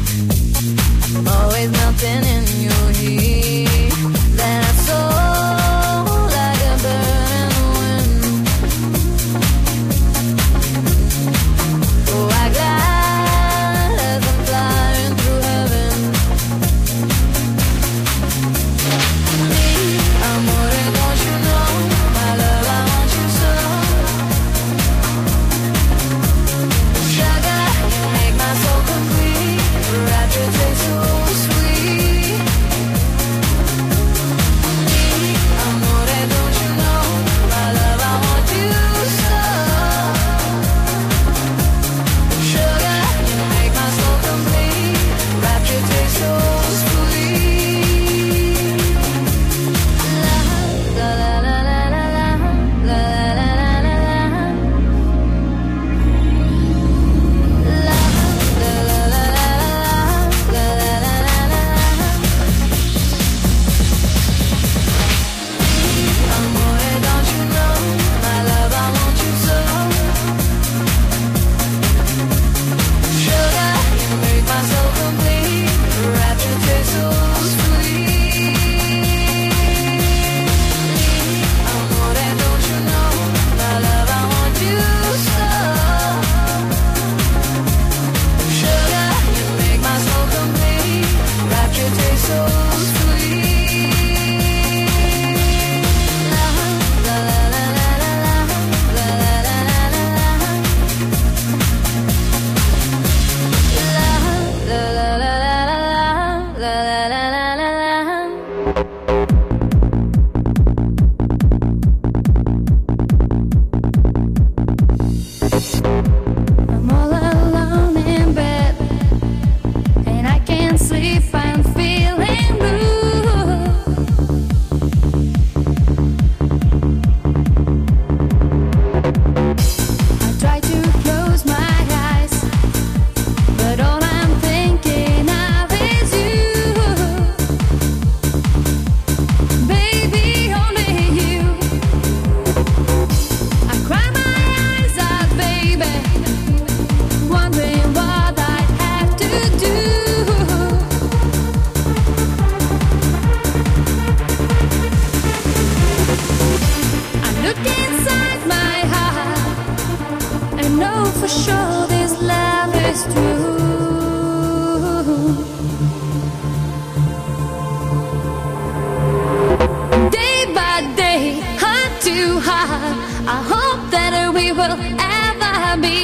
too. I hope that we will ever be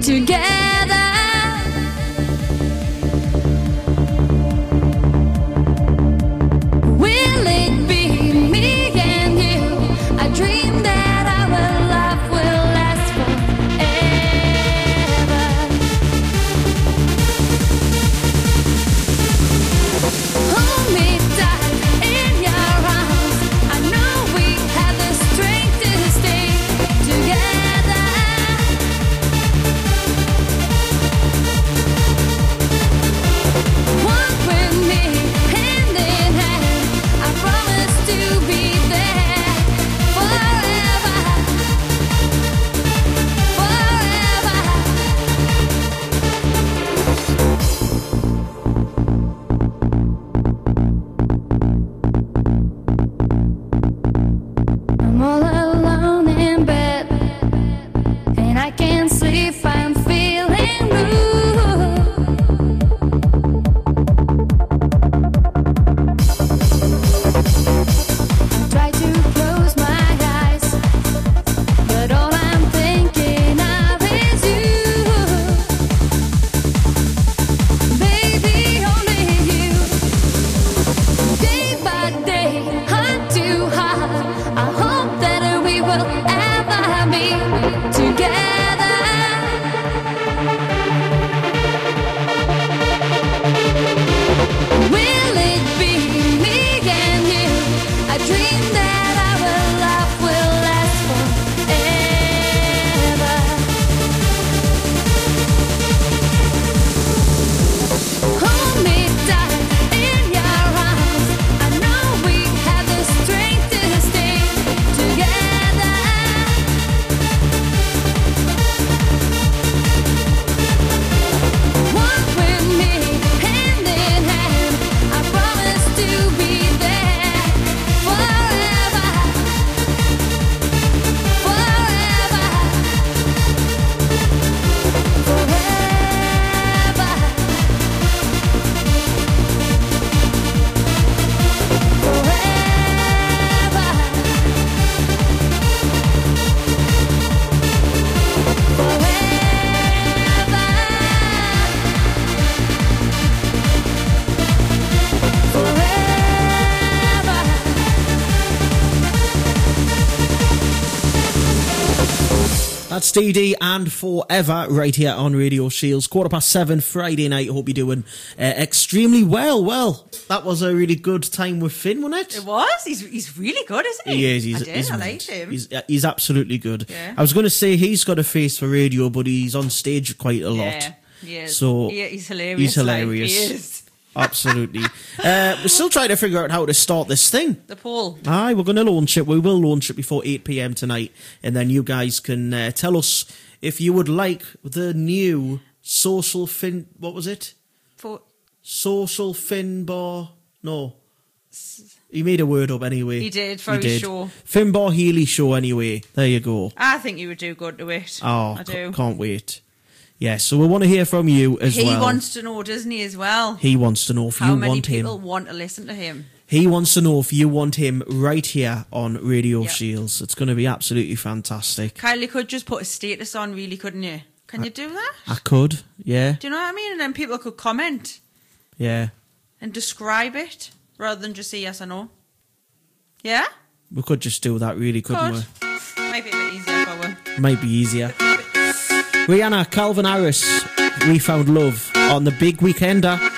together. DD and Forever right here on Radio Shields. Quarter past seven Friday night. Hope you're doing uh, extremely well. Well, that was a really good time with Finn, wasn't it? It was. He's he's really good, isn't he? He is. He's, I did. he's I liked him. He's, uh, he's absolutely good. Yeah. I was going to say he's got a face for radio, but he's on stage quite a lot. Yeah, he is. So He- he's hilarious, He's like, hilarious. he is. Absolutely. uh, we're still trying to figure out how to start this thing. The poll. Aye, we're going to launch it. We will launch it before 8 pm tonight, and then you guys can uh, tell us if you would like the new social fin. What was it? For Social Finbar. No. He made a word up anyway. He did, for his show. Finbar Healy show anyway. There you go. I think you would do good to it. Oh, I do. can't wait. Yes, so we want to hear from you as he well. He wants to know, doesn't he, as well? he wants to know if How you want him. How many people want to listen to him? He wants to know if you want him right here on Radio Yep. Shields. It's going to be absolutely fantastic. Kylie could just put a status on, really, couldn't you? Can you do that? I could, yeah, Do you know what I mean? And then people could comment yeah. and describe it rather than just say yes or no. Yeah? We could just do that, really, couldn't Could. Might be a bit easier for we? Might be easier. Rihanna, Calvin Harris, We Found Love on the big weekender.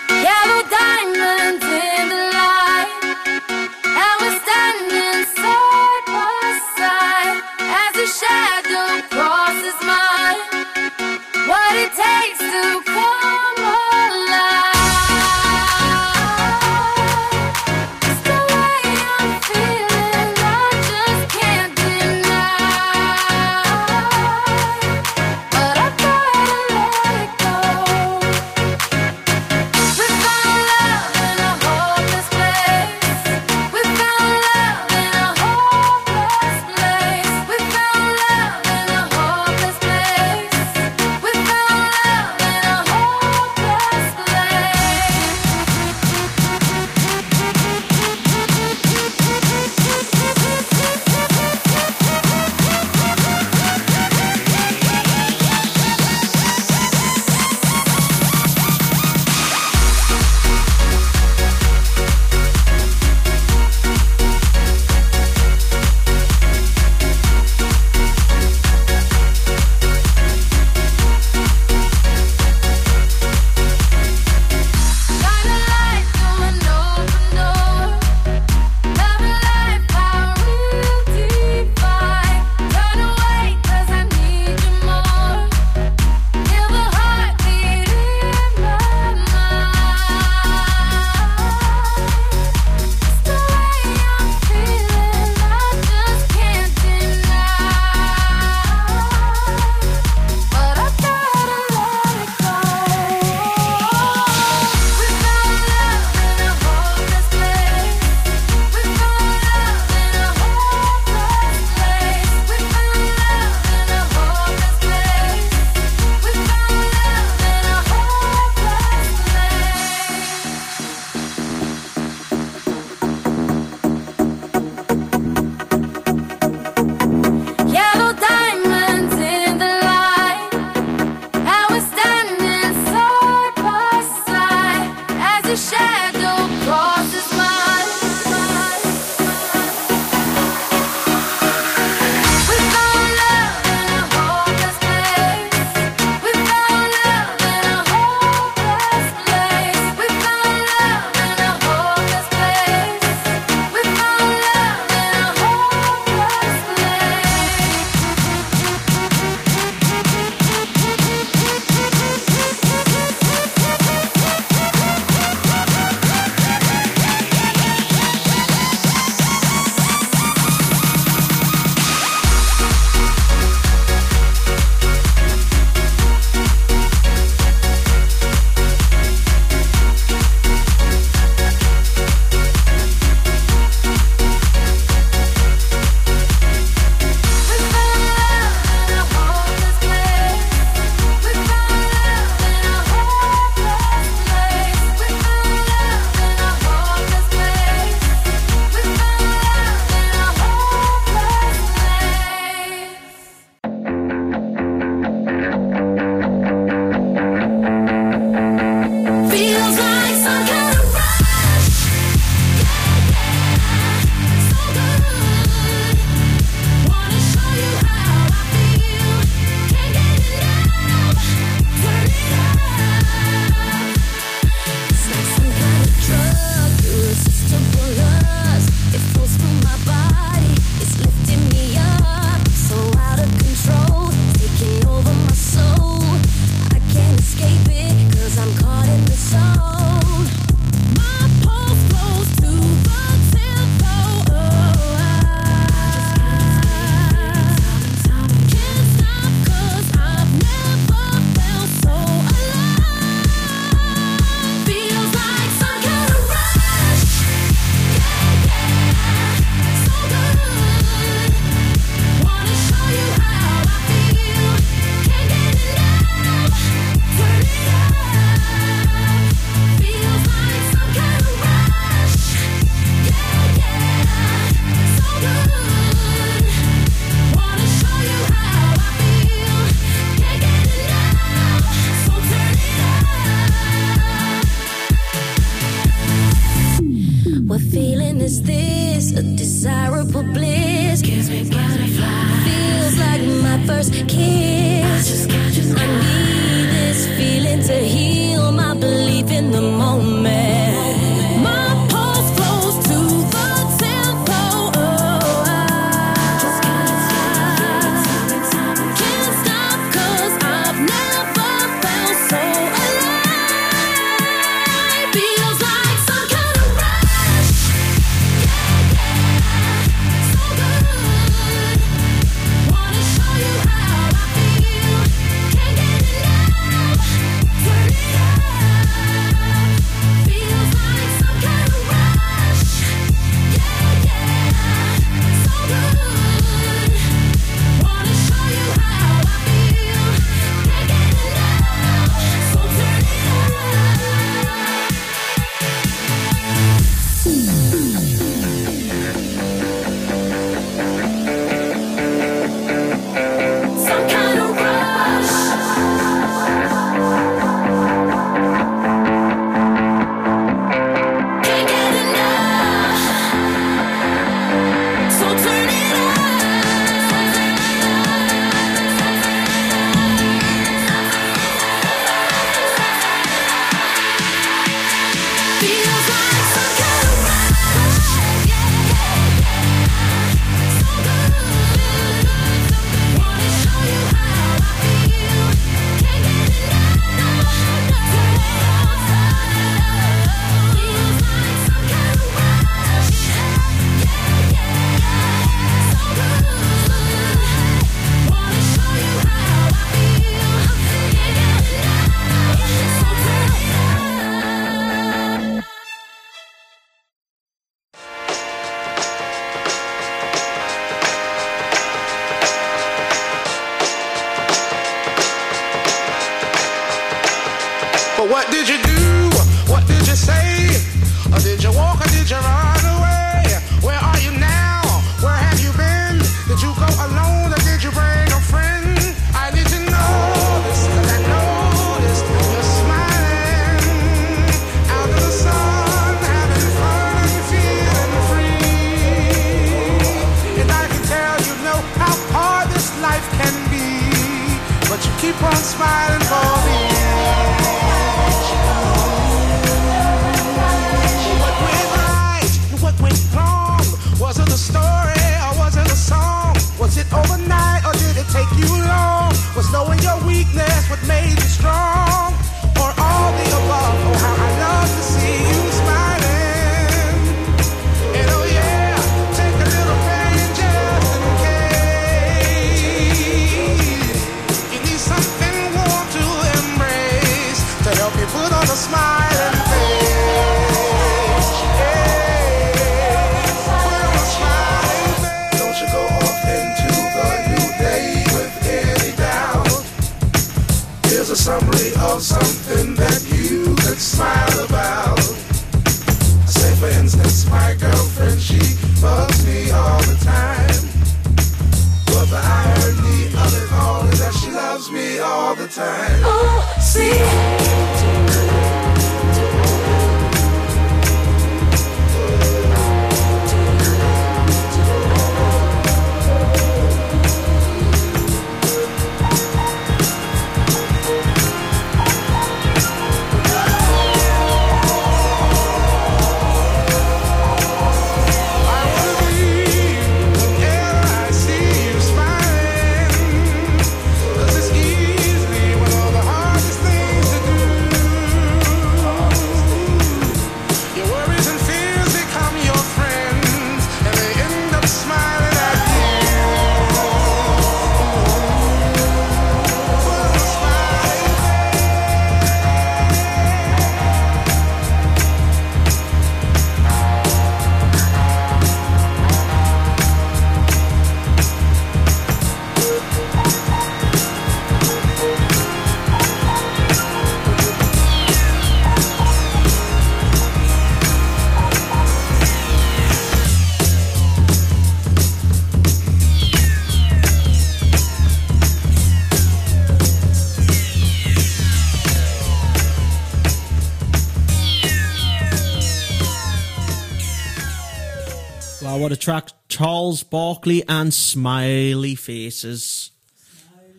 Track. Charles Barkley and Smiley Faces.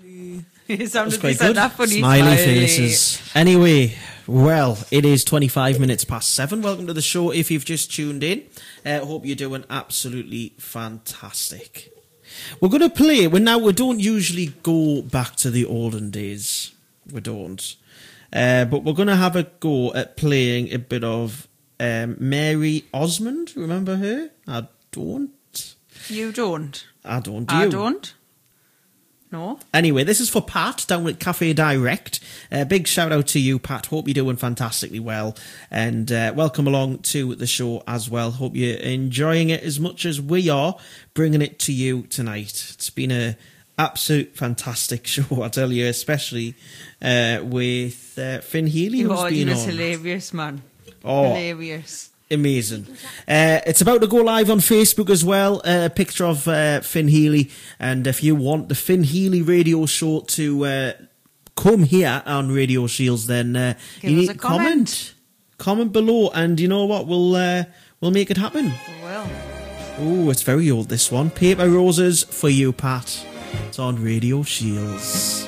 It sounded quite good. that funny. Smiley faces. Anyway, well, it is 25 minutes past seven. Welcome to the show if you've just tuned in. uh, hope you're doing absolutely fantastic. We're going to play. Well, now, we don't usually go back to the olden days. We don't. Uh, but we're going to have a go at playing a bit of um, Marie Osmond. Remember her? I don't. You don't. I don't. Do I you? don't. No. Anyway, this is for Pat down at Cafe Direct. Uh, big shout out to you, Pat. Hope you're doing fantastically well. And uh, welcome along to the show as well. Hope you're enjoying it as much as we are bringing it to you tonight. It's been a absolute fantastic show, I tell you, especially uh, with uh, Finn Healy, Your who's been audience on. hilarious, man. Oh. Hilarious. Amazing. Uh, it's about to go live on Facebook as well. Uh, a picture of uh, Finn Healy. And if you want the Finn Healy radio show to uh, come here on Radio Shields, then uh, you need a to comment. Comment below. And you know what? We'll, uh, we'll make it happen. Well. Oh, it's very old, this one. Paper Roses for you, Pat. It's on Radio Shields.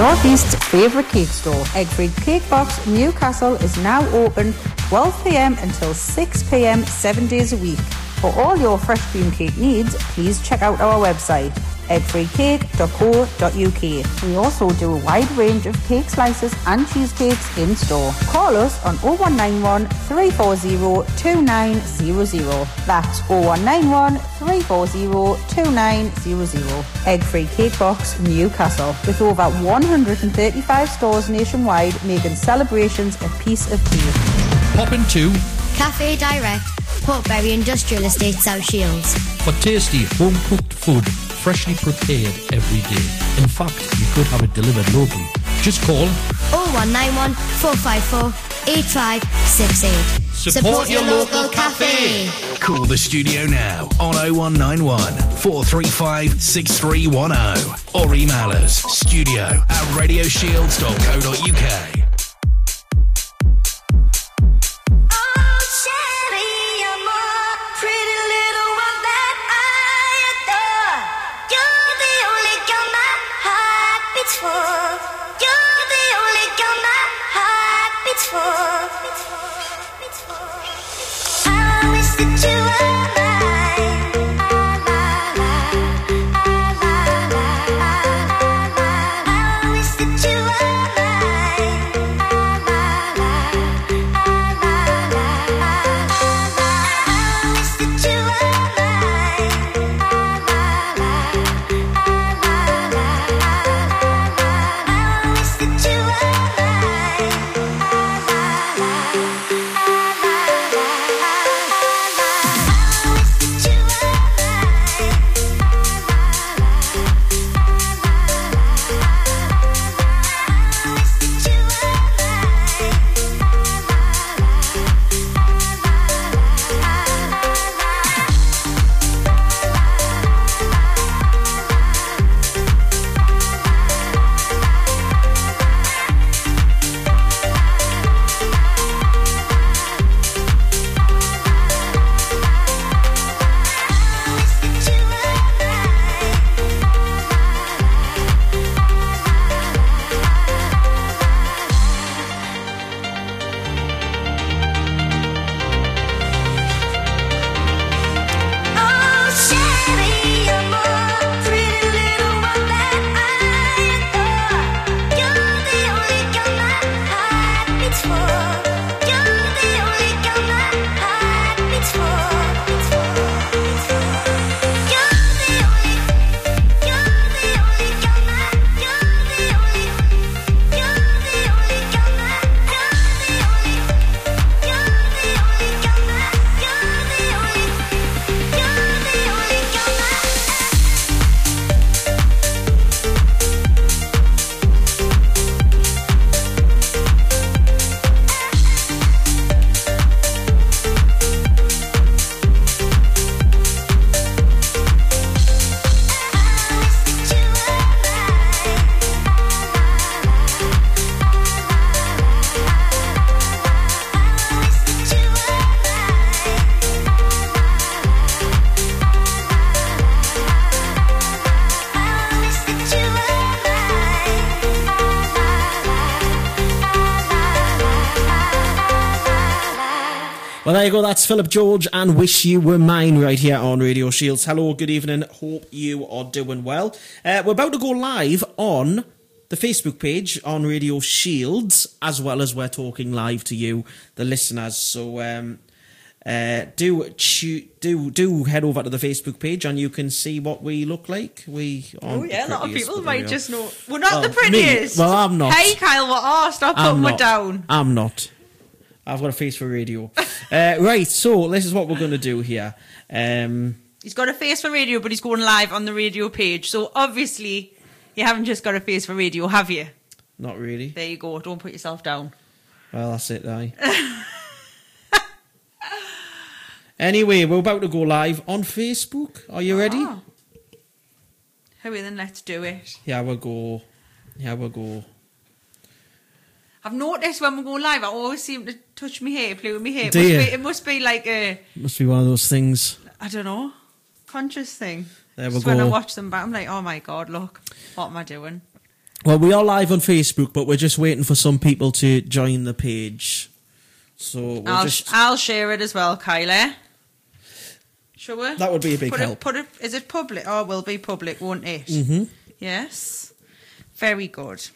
Northeast's favourite cake store, Eggfree Cake Box, Newcastle, is now open 12pm until 6pm, seven days a week. For all your fresh cream cake needs, please check out our website, eggfreecake.co.uk. We also do a wide range of cake slices and cheesecakes in store. Call us on 0191 340 2900. That's 0191 340 2900. Egg Free Cake Box, Newcastle. With over 135 stores nationwide, making celebrations a piece of cake. Pop into Cafe Direct, Portbury Industrial Estate, South Shields. for tasty home cooked food, freshly prepared every day. In fact, you could have it delivered locally. Just call 0191 454 8568. Support your local cafe. Call the studio now on 0191 435 6310 or email us studio at radioshields.co.uk. Well, there you go. That's Philip George and Wish You Were Mine right here on Radio Shields. Hello, good evening. Hope you are doing well. Uh, we're about to go live on the Facebook page on Radio Shields, as well as we're talking live to you, the listeners. So um, uh, do do do head over to the Facebook page and you can see what we look like. We Oh yeah, a lot of people might just know. We're not Well, the me- prettiest. well, I'm not. Hey, Kyle, what? Oh, stop putting me down. I'm not. I've got a face for radio. uh, right, so this is what we're going to do here. Um, He's got a face for radio, but he's going live on the radio page. So obviously, you haven't just got a face for radio, have you? not really. There you go. Don't put yourself down. Well, that's it, aye. anyway, we're about to go live on Facebook. Are you ready? Ah. Hurry, then let's do it. Yeah, we'll go. Yeah, we'll go. I've noticed when we go live, I always seem to touch my hair, play with my hair. It Do must, you? be, it must be like a, Must be one of those things. I don't know, conscious thing. There we Just when I watch them back, I'm like, oh my god, look, what am I doing? Well, we are live on Facebook, but we're just waiting for some people to join the page. So we'll I'll, just. I'll share it as well, Kylie. Shall we? That would be a big put help. It, put it. Is it public? Oh, it will be public, won't it? Mhm. Yes. Very good.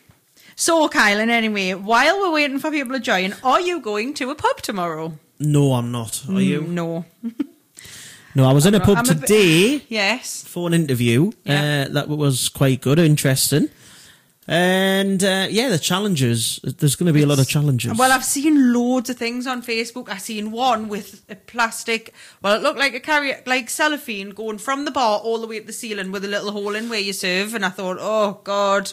So, Kylan, anyway, while we're waiting for people to join, are you going to a pub tomorrow? No, I'm not. Are you? Mm, No. No, I was in a pub I'm a bit- today. Yes. for an interview. Yeah. Uh, that was quite good, interesting. And uh, yeah, the challenges. There's going to be a lot of challenges. Well, I've seen loads of things on Facebook. I've seen one with a plastic. Well, it looked like a carrier, like cellophane, going from the bar all the way to the ceiling with a little hole in where you serve. And I thought, oh god,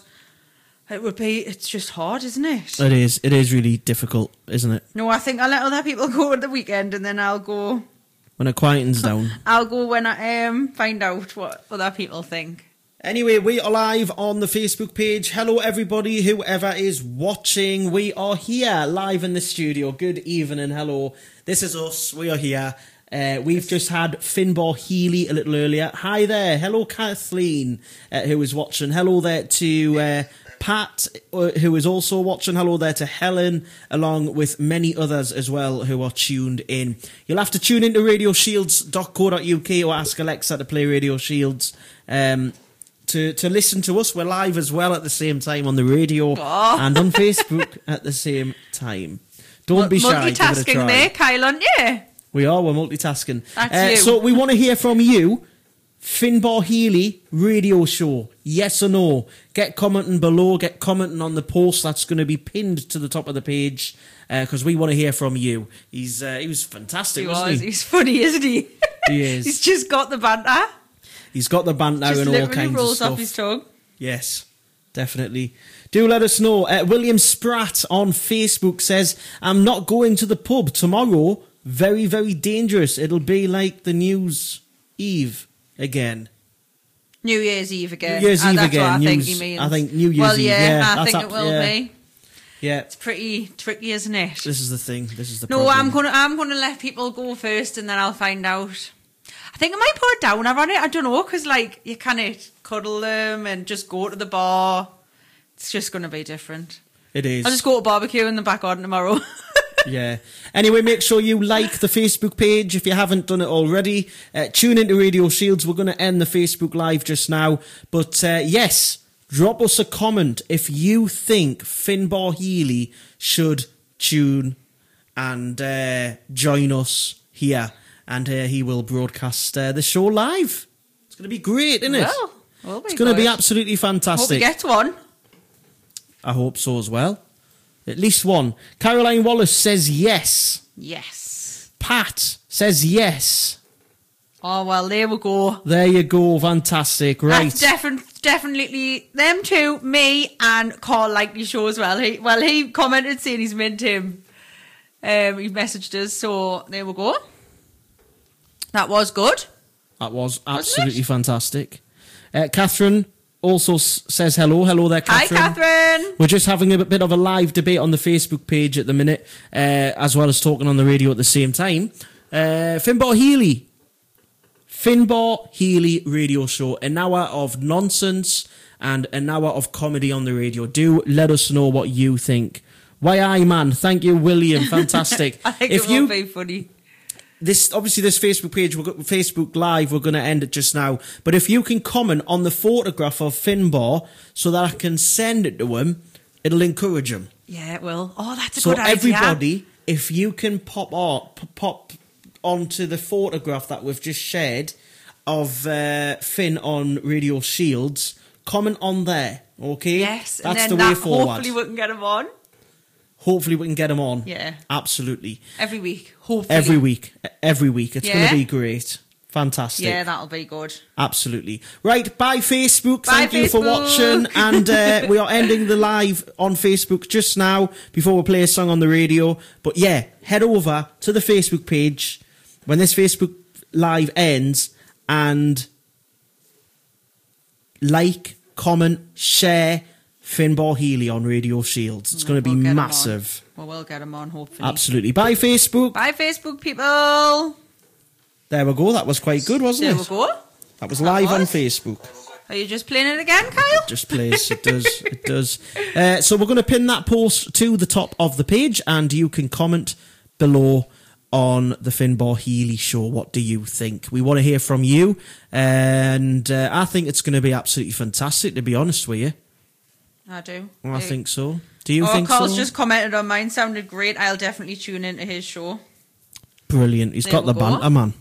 it would be. It's just hard, isn't it? it is. It is really difficult, isn't it? No, I think I'll let other people go at the weekend, and then I'll go. When it quietens down. I'll go when I um find out what other people think. Anyway, we are live on the Facebook page. Hello, everybody, whoever is watching. We are here live in the studio. Good evening. Hello. This is us. We are here. Uh, we've just had Finbar Healy a little earlier. Hi there. Hello, Kathleen, uh, who is watching. Hello there to uh, Pat, uh, who is also watching. Hello there to Helen, along with many others as well who are tuned in. You'll have to tune into radioshields.co.uk or ask Alexa to play Radio Shields. Um, to, to listen to us, we're live as well at the same time on the radio Oh. and on Facebook at the same time. Don't be shy. Give it a Multitasking there, Kyle, aren't you? We are. We're multitasking. Uh. So we want to hear from you. Finbar Healy radio show. Yes or no? Get commenting below. Get commenting on the post that's going to be pinned to the top of the page because we want to hear from you. He's uh, he was fantastic, He wasn't was. he? He's funny, isn't he? He is. He's just got the banter. He's got the banter just and all kinds rolls of off his tongue. Yes, definitely. Do let us know. Uh, William Spratt on Facebook says, I'm not going to the pub tomorrow. Very, very dangerous. It'll be like the News Eve again. New Year's Eve again. New Year's Ah, Eve that's again. What I think News- he means. I think New Year's well, Eve, Yeah, yeah, I think up- it will yeah. be. Yeah, It's pretty tricky, isn't it? this is the thing. This is the No, problem. I'm gonna I'm gonna let people go first, and then I'll find out. I think I might put a downer on it. I don't know, because like you kind of cuddle them and just go to the bar. It's just gonna be different. It is. I'll just go to barbecue in the back garden tomorrow. yeah. Anyway, make sure you like the Facebook page if you haven't done it already. Uh, tune into Radio Shields. We're going to end the Facebook Live just now. But uh, yes, drop us a comment if you think Finbar Healy should tune and uh, join us here. And uh, he will broadcast uh, the show live. It's going to be great, isn't it? Well, it's going to be absolutely Hope we fantastic. get one. I hope so as well. At least one. Caroline Wallace says yes. Yes. Pat says yes. Oh well, there we go. There you go. Fantastic. Right. That's defin- definitely them two, me and Carl like the show as well. He well he commented saying he's meant him. Um, he messaged us, so there we go. That was good. That was absolutely fantastic. Uh, Catherine also s- says hello. Hello there, Catherine. Hi, Catherine. We're just having a bit of a live debate on the Facebook page at the minute, uh, as well as talking on the radio at the same time. Uh, Finbar Healy. Finbar Healy radio show. An hour of nonsense and an hour of comedy on the radio. Do let us know what you think. Why I man, thank you, William. Fantastic. I think if it you will be funny. This obviously this Facebook page, Facebook Live, we're going to end it just now. But if you can comment on the photograph of Finbar so that I can send it to him, it'll encourage him. Yeah, it will. Oh, that's a So good idea. So everybody, if you can pop up, pop onto the photograph that we've just shared of uh, Finn on Radio Shields, comment on there. Okay, Yes, that's the way that forward. hopefully we can get him on Hopefully we can get him on. Yeah. absolutely. every week. Hopefully. Every week, every week. It's going to be great. Fantastic. Yeah, that'll be good. Absolutely. Right, bye Facebook. Bye, Thank you for watching. And uh, we are ending the live on Facebook just now before we play a song on the radio. But yeah, head over to the Facebook page when this Facebook live ends and like, comment, share Finbar Healy on Radio Shields. It's going to We'll be get him on. massive. Well, we'll get him on, hopefully. Absolutely. Bye Facebook. Bye, Facebook people. There we go. That was quite good, wasn't There it? There we go. That was live on. Facebook. Are you just playing it again, Kyle? just plays. It does. It does. Uh, so we're going to pin that post to the top of the page, and you can comment below on the Finbar Healy show. What do you think? We want to hear from you, and uh, I think it's going to be absolutely fantastic. To be honest with you, I do. Well, I think so. Do you oh, think Carl's so? just commented on mine. Sounded great. I'll definitely tune into his show. Brilliant. He's There got the go. banter, man.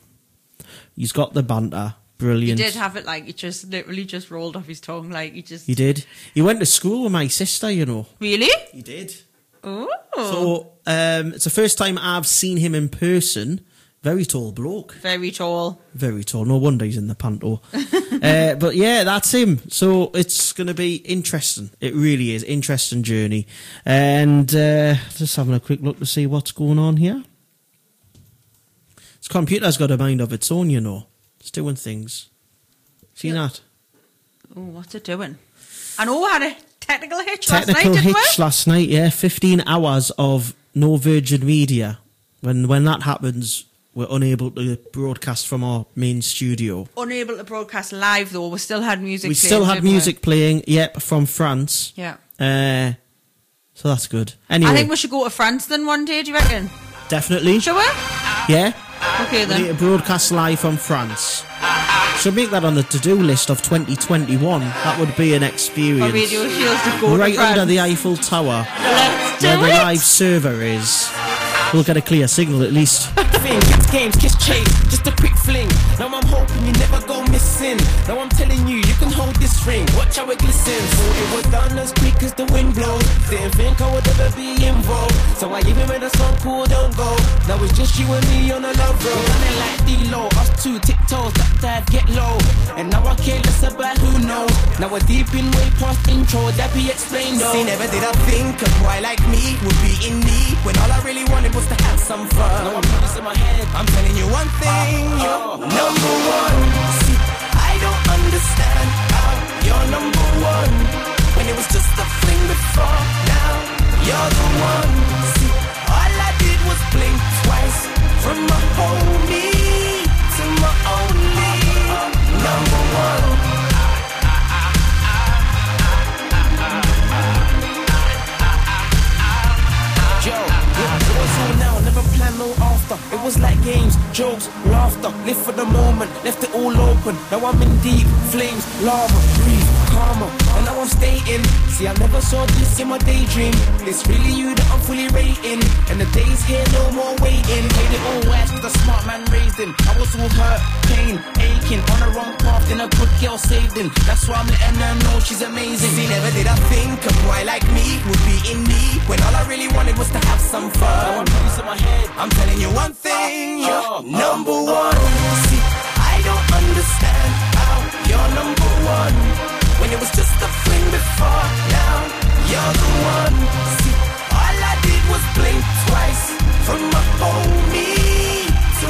He's got the banter. Brilliant. He did have it like it just literally just rolled off his tongue. Like he just He did. He went to school with my sister. You know. really. He did. Oh, So um, it's the first time I've seen him in person. Very tall bloke. very tall. Very tall. No wonder he's in the panto. uh, but yeah, that's him. So it's going to be interesting. It really is. Interesting journey. And uh, just having a quick look to see what's going on here. This computer's got a mind of its own, you know. It's doing things. See that? Oh, what's it doing? I know I had a technical hitch Technical last night, didn't hitch last night, yeah. 15 hours of no Virgin Media. When when that happens, we're unable to broadcast from our main studio. Unable to broadcast live though. We still had music. we playing, still had didn't we? music playing, yep, from France. Yeah. Uh, so that's good. Anyway, I think we should go to France then one day. Do you reckon? definitely. Shall we? Yeah. Okay We need to then. broadcast live from France. Should make that on the to-do list of 2021. That would be an experience. Radio Shields to go right to under the Eiffel Tower, Let's where the live server is. We'll get a clear signal at least. thing. Games, kiss chase, just a quick fling. Now I'm hoping you never go missing. Now I'm telling you, you can hold this ring. Watch how it glistens. Thought it was done as quick as the wind blows. Didn't think I would ever be involved. So I even made a song called Don't Go. Now it's just you and me on a love road. Running like D-Lo, us two tiptoes, that dive, get low. And now I care less about who knows. Now we're deep in way past intro, that be explained though. See, never did I think a boy like me would be in need when all I really wanted was to have some fun. Now I'm in my head. I'm telling you one thing, you're number one. See, I don't understand how you're number one when it was just a fling before. Now you're the one. See, all I did was blink twice from my homie after. It was like games, jokes, laughter. Live for the moment, left it all open. Now I'm in deep flames, lava, breathe, karma. And now I'm staying. See, I never saw this in my daydream. It's really you that I'm fully rating. And the days here, no more waiting. Played it all west, him. I was all hurt, pain, aching. On the wrong path, then a good girl saved him. That's why I'm letting her know she's amazing. See, never did I think a boy like me would be in need when all I really wanted was to have some fun. I'm in my head. I'm telling you one thing, you're number one. See, I don't understand how you're number one when it was just a fling before. Now you're the one. See, all I did was blink twice from my homie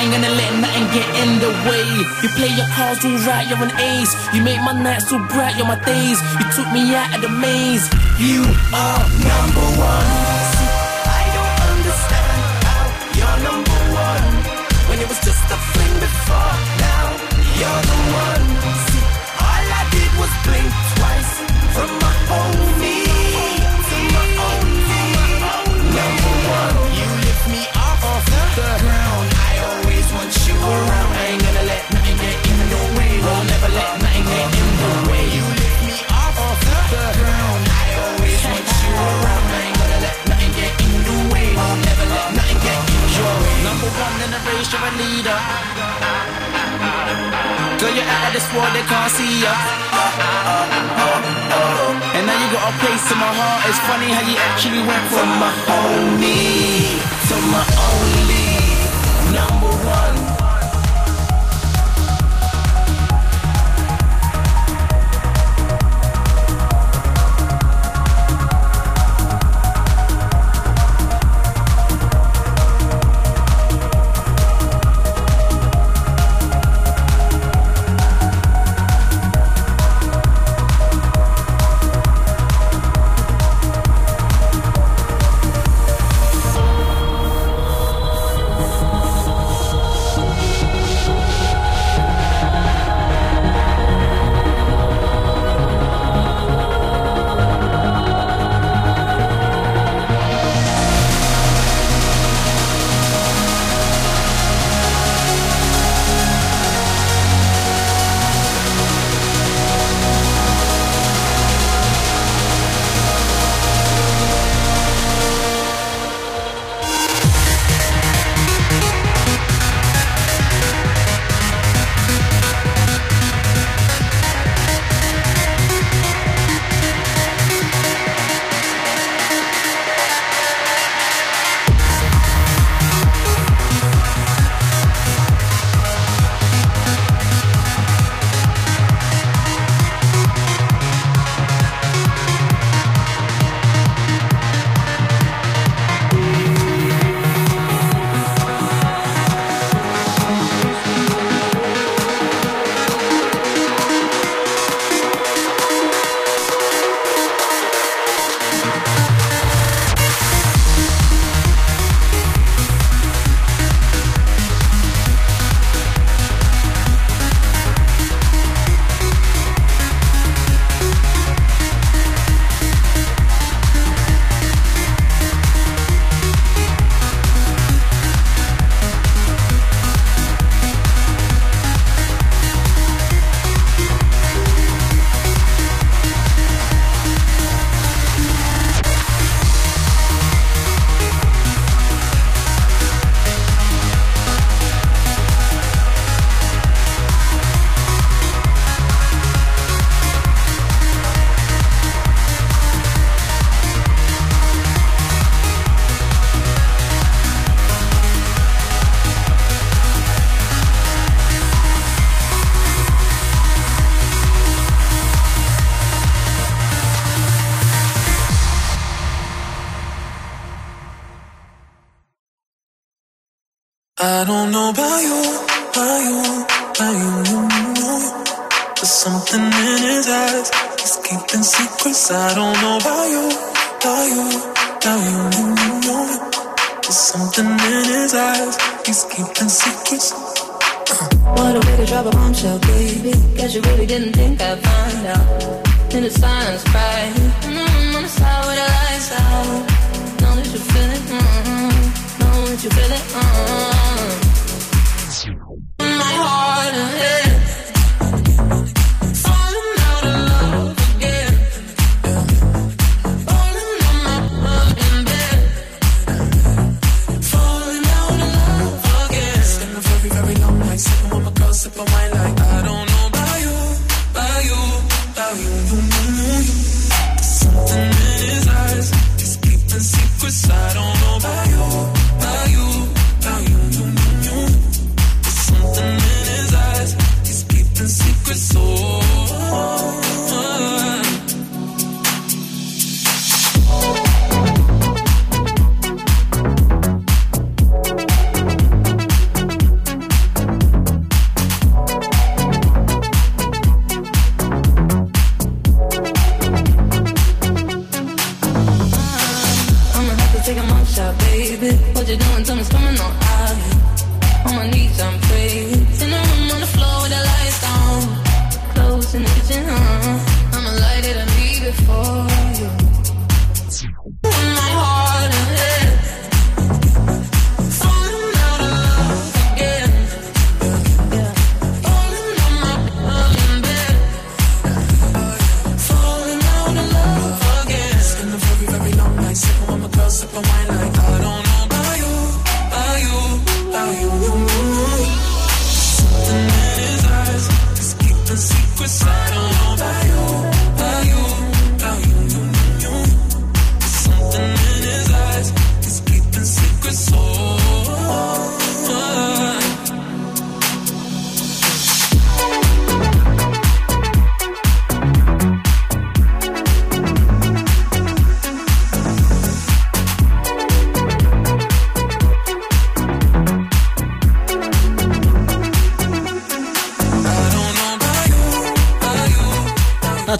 ain't gonna let nothing get in the way. You play your cards all right, you're an ace. You make my nights so bright, you're my days. You took me out of the maze. You are number one. This world, they can't see ya. And now you got a place in my heart. It's funny how you actually went from my homie to my only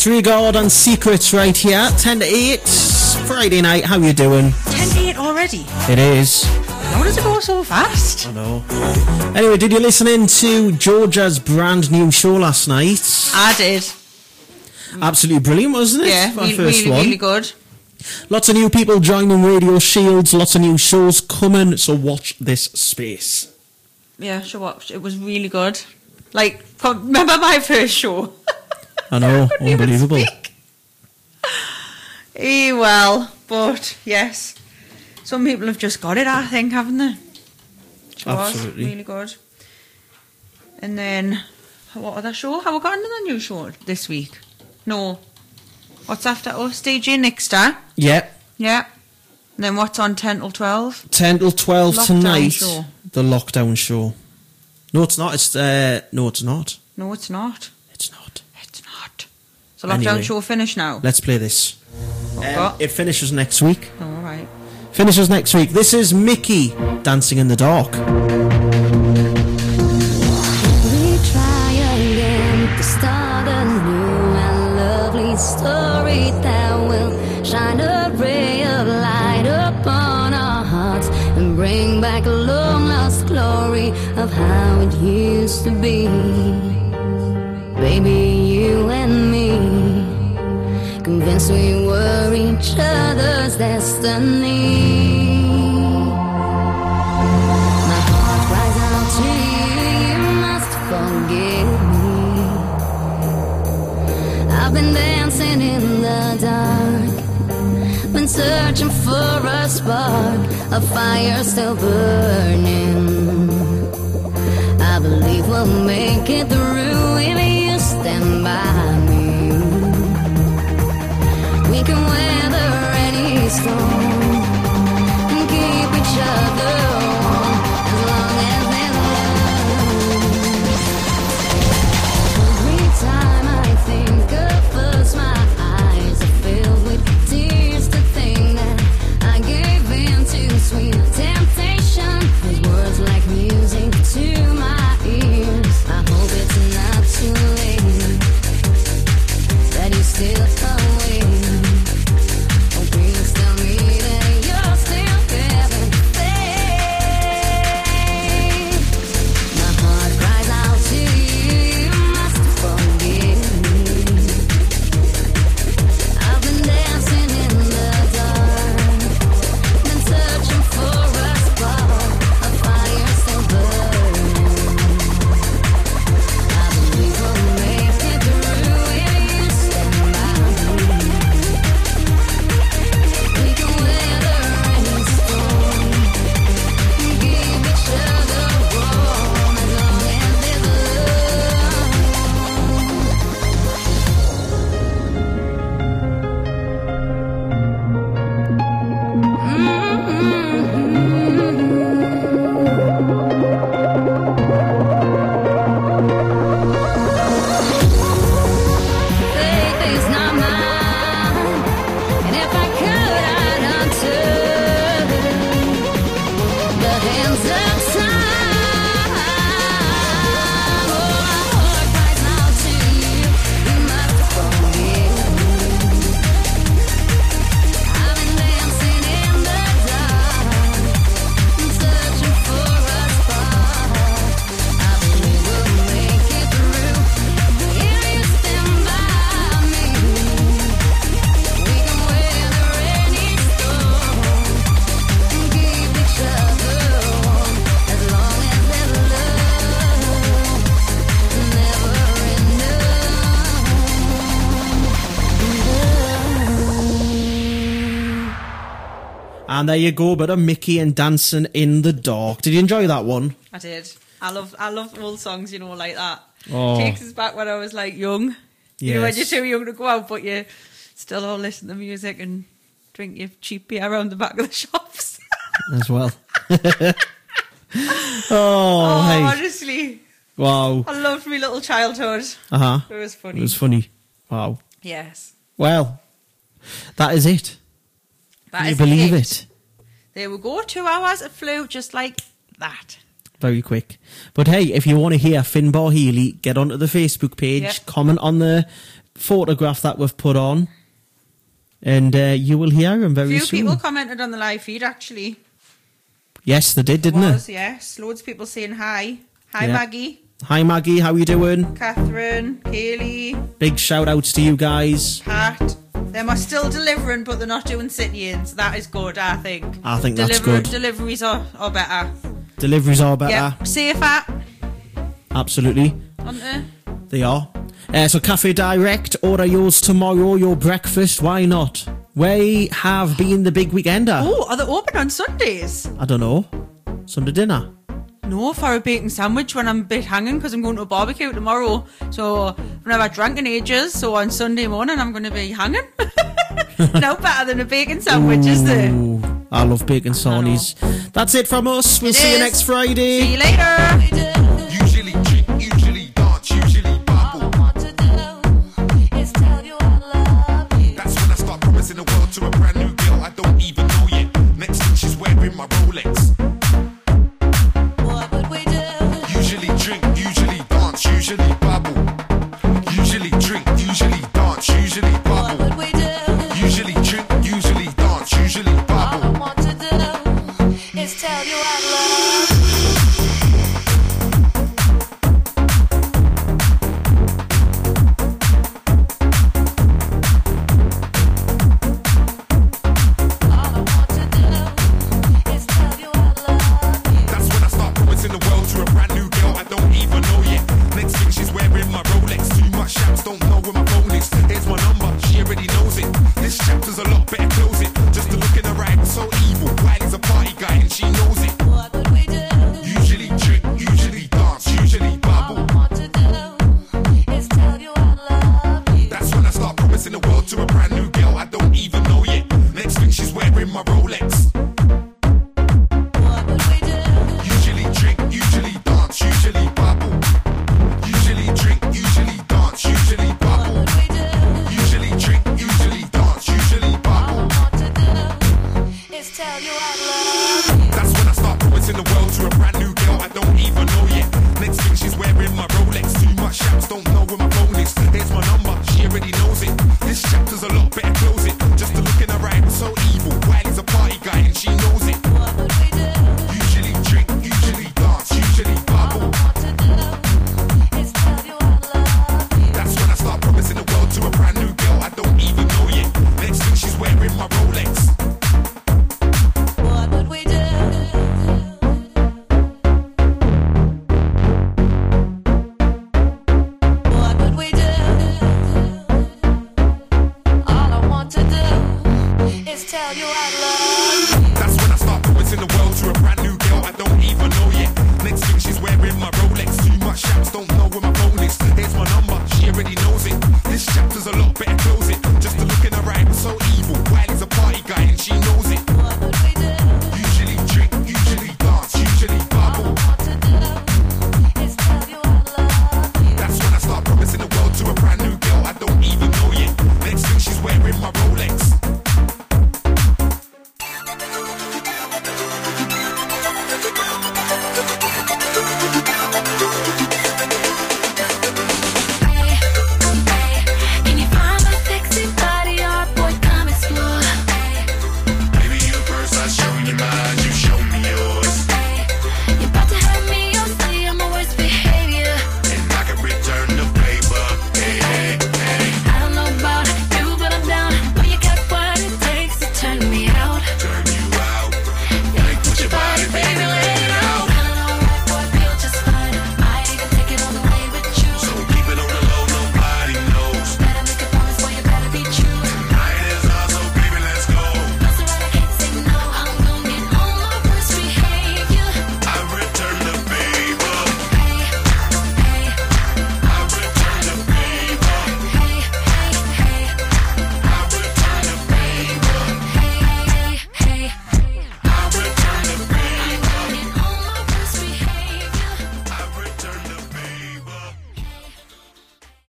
That's Regard and Secrets right here. 10 to 8. Friday night. How you doing? 10 to 8 already. It is. How does it go so fast? I know. Anyway, did you listen in to Georgia's brand new show last night? I did. Absolutely brilliant, wasn't it? Yeah, For our really, first really, one. really good. Lots of new people joining Radio Shields. Lots of new shows coming. So watch this space. Yeah, sure watched. It was really good. Like, remember my first show? I know, unbelievable. Eh, well, but yes. Some people have just got it, I think, haven't they? Which was Absolutely. really good. And then, what other show? Have we got another new show this week? No. What's after us? DJ Nixter. Yeah, Yep. And then what's on 10 till 12? 10 till 12 Lockdown tonight. show. The lockdown show. No, it's not. It's uh, no, it's not. No. It's not. It's not. So lockdown Anyway. show finished now? Let's play this. Um, it finishes next week. All right. Finishes next week. This is Mickey dancing in the dark. We try again to start a new and lovely story that will shine a ray of light upon our hearts and bring back a long lost glory of how it used to be. Baby, you and me, convinced we were each other's destiny. My heart cries out to you, you must forgive me. I've been dancing in the dark, been searching for a spark, a fire still burning. I believe we'll make it through can weather any storm and keep each other there you go, bit of Mickey and Dancing in the Dark. Did you enjoy that one? I did. I love I love old songs, you know, like that. Oh. Takes us back when I was like young. You know, when Yes. you're too young to go out, but you still all listen to music and drink your cheap beer around the back of the shops. As well. oh, Oh, hey. honestly. Wow. I loved my little childhood. Uh huh. It was funny. It was funny. Wow. Yes. Well, that is it. That Can you believe it. it? There we go. Two hours. It flew just like that. Very quick. But hey, if you want to hear Finbar Healy, get onto the Facebook page, Yep. comment on the photograph that we've put on, and uh, you will hear him A very few soon. people commented on the live feed actually. yes, they did, didn't was, they? yes. Loads of people saying hi. Hi, Yeah. Maggie, Hi Maggie, how are you doing? Catherine, Haley, Big shout outs to you guys. Pat. Them are still delivering, but they're not doing sit-ins. That is good, I think. I think that's good. Deliveries are, are better. Deliveries are better. Yeah, safer, Absolutely. aren't they? They are. Uh, so Cafe Direct, order yours tomorrow, your breakfast, why not? We have been the big weekender. Oh, are they open on Sundays? I don't know. Sunday dinner. No, for a bacon sandwich when I'm a bit hanging because I'm going to a barbecue tomorrow. So I've never drank in ages. So on Sunday morning, I'm going to be hanging. no better than a bacon sandwich, Ooh, uh, is there? I love bacon sarnies. That's it from us. We'll it see is. you next Friday. See you later. to a brand new girl I don't even know yet. Next thing she's wearing my Rolex.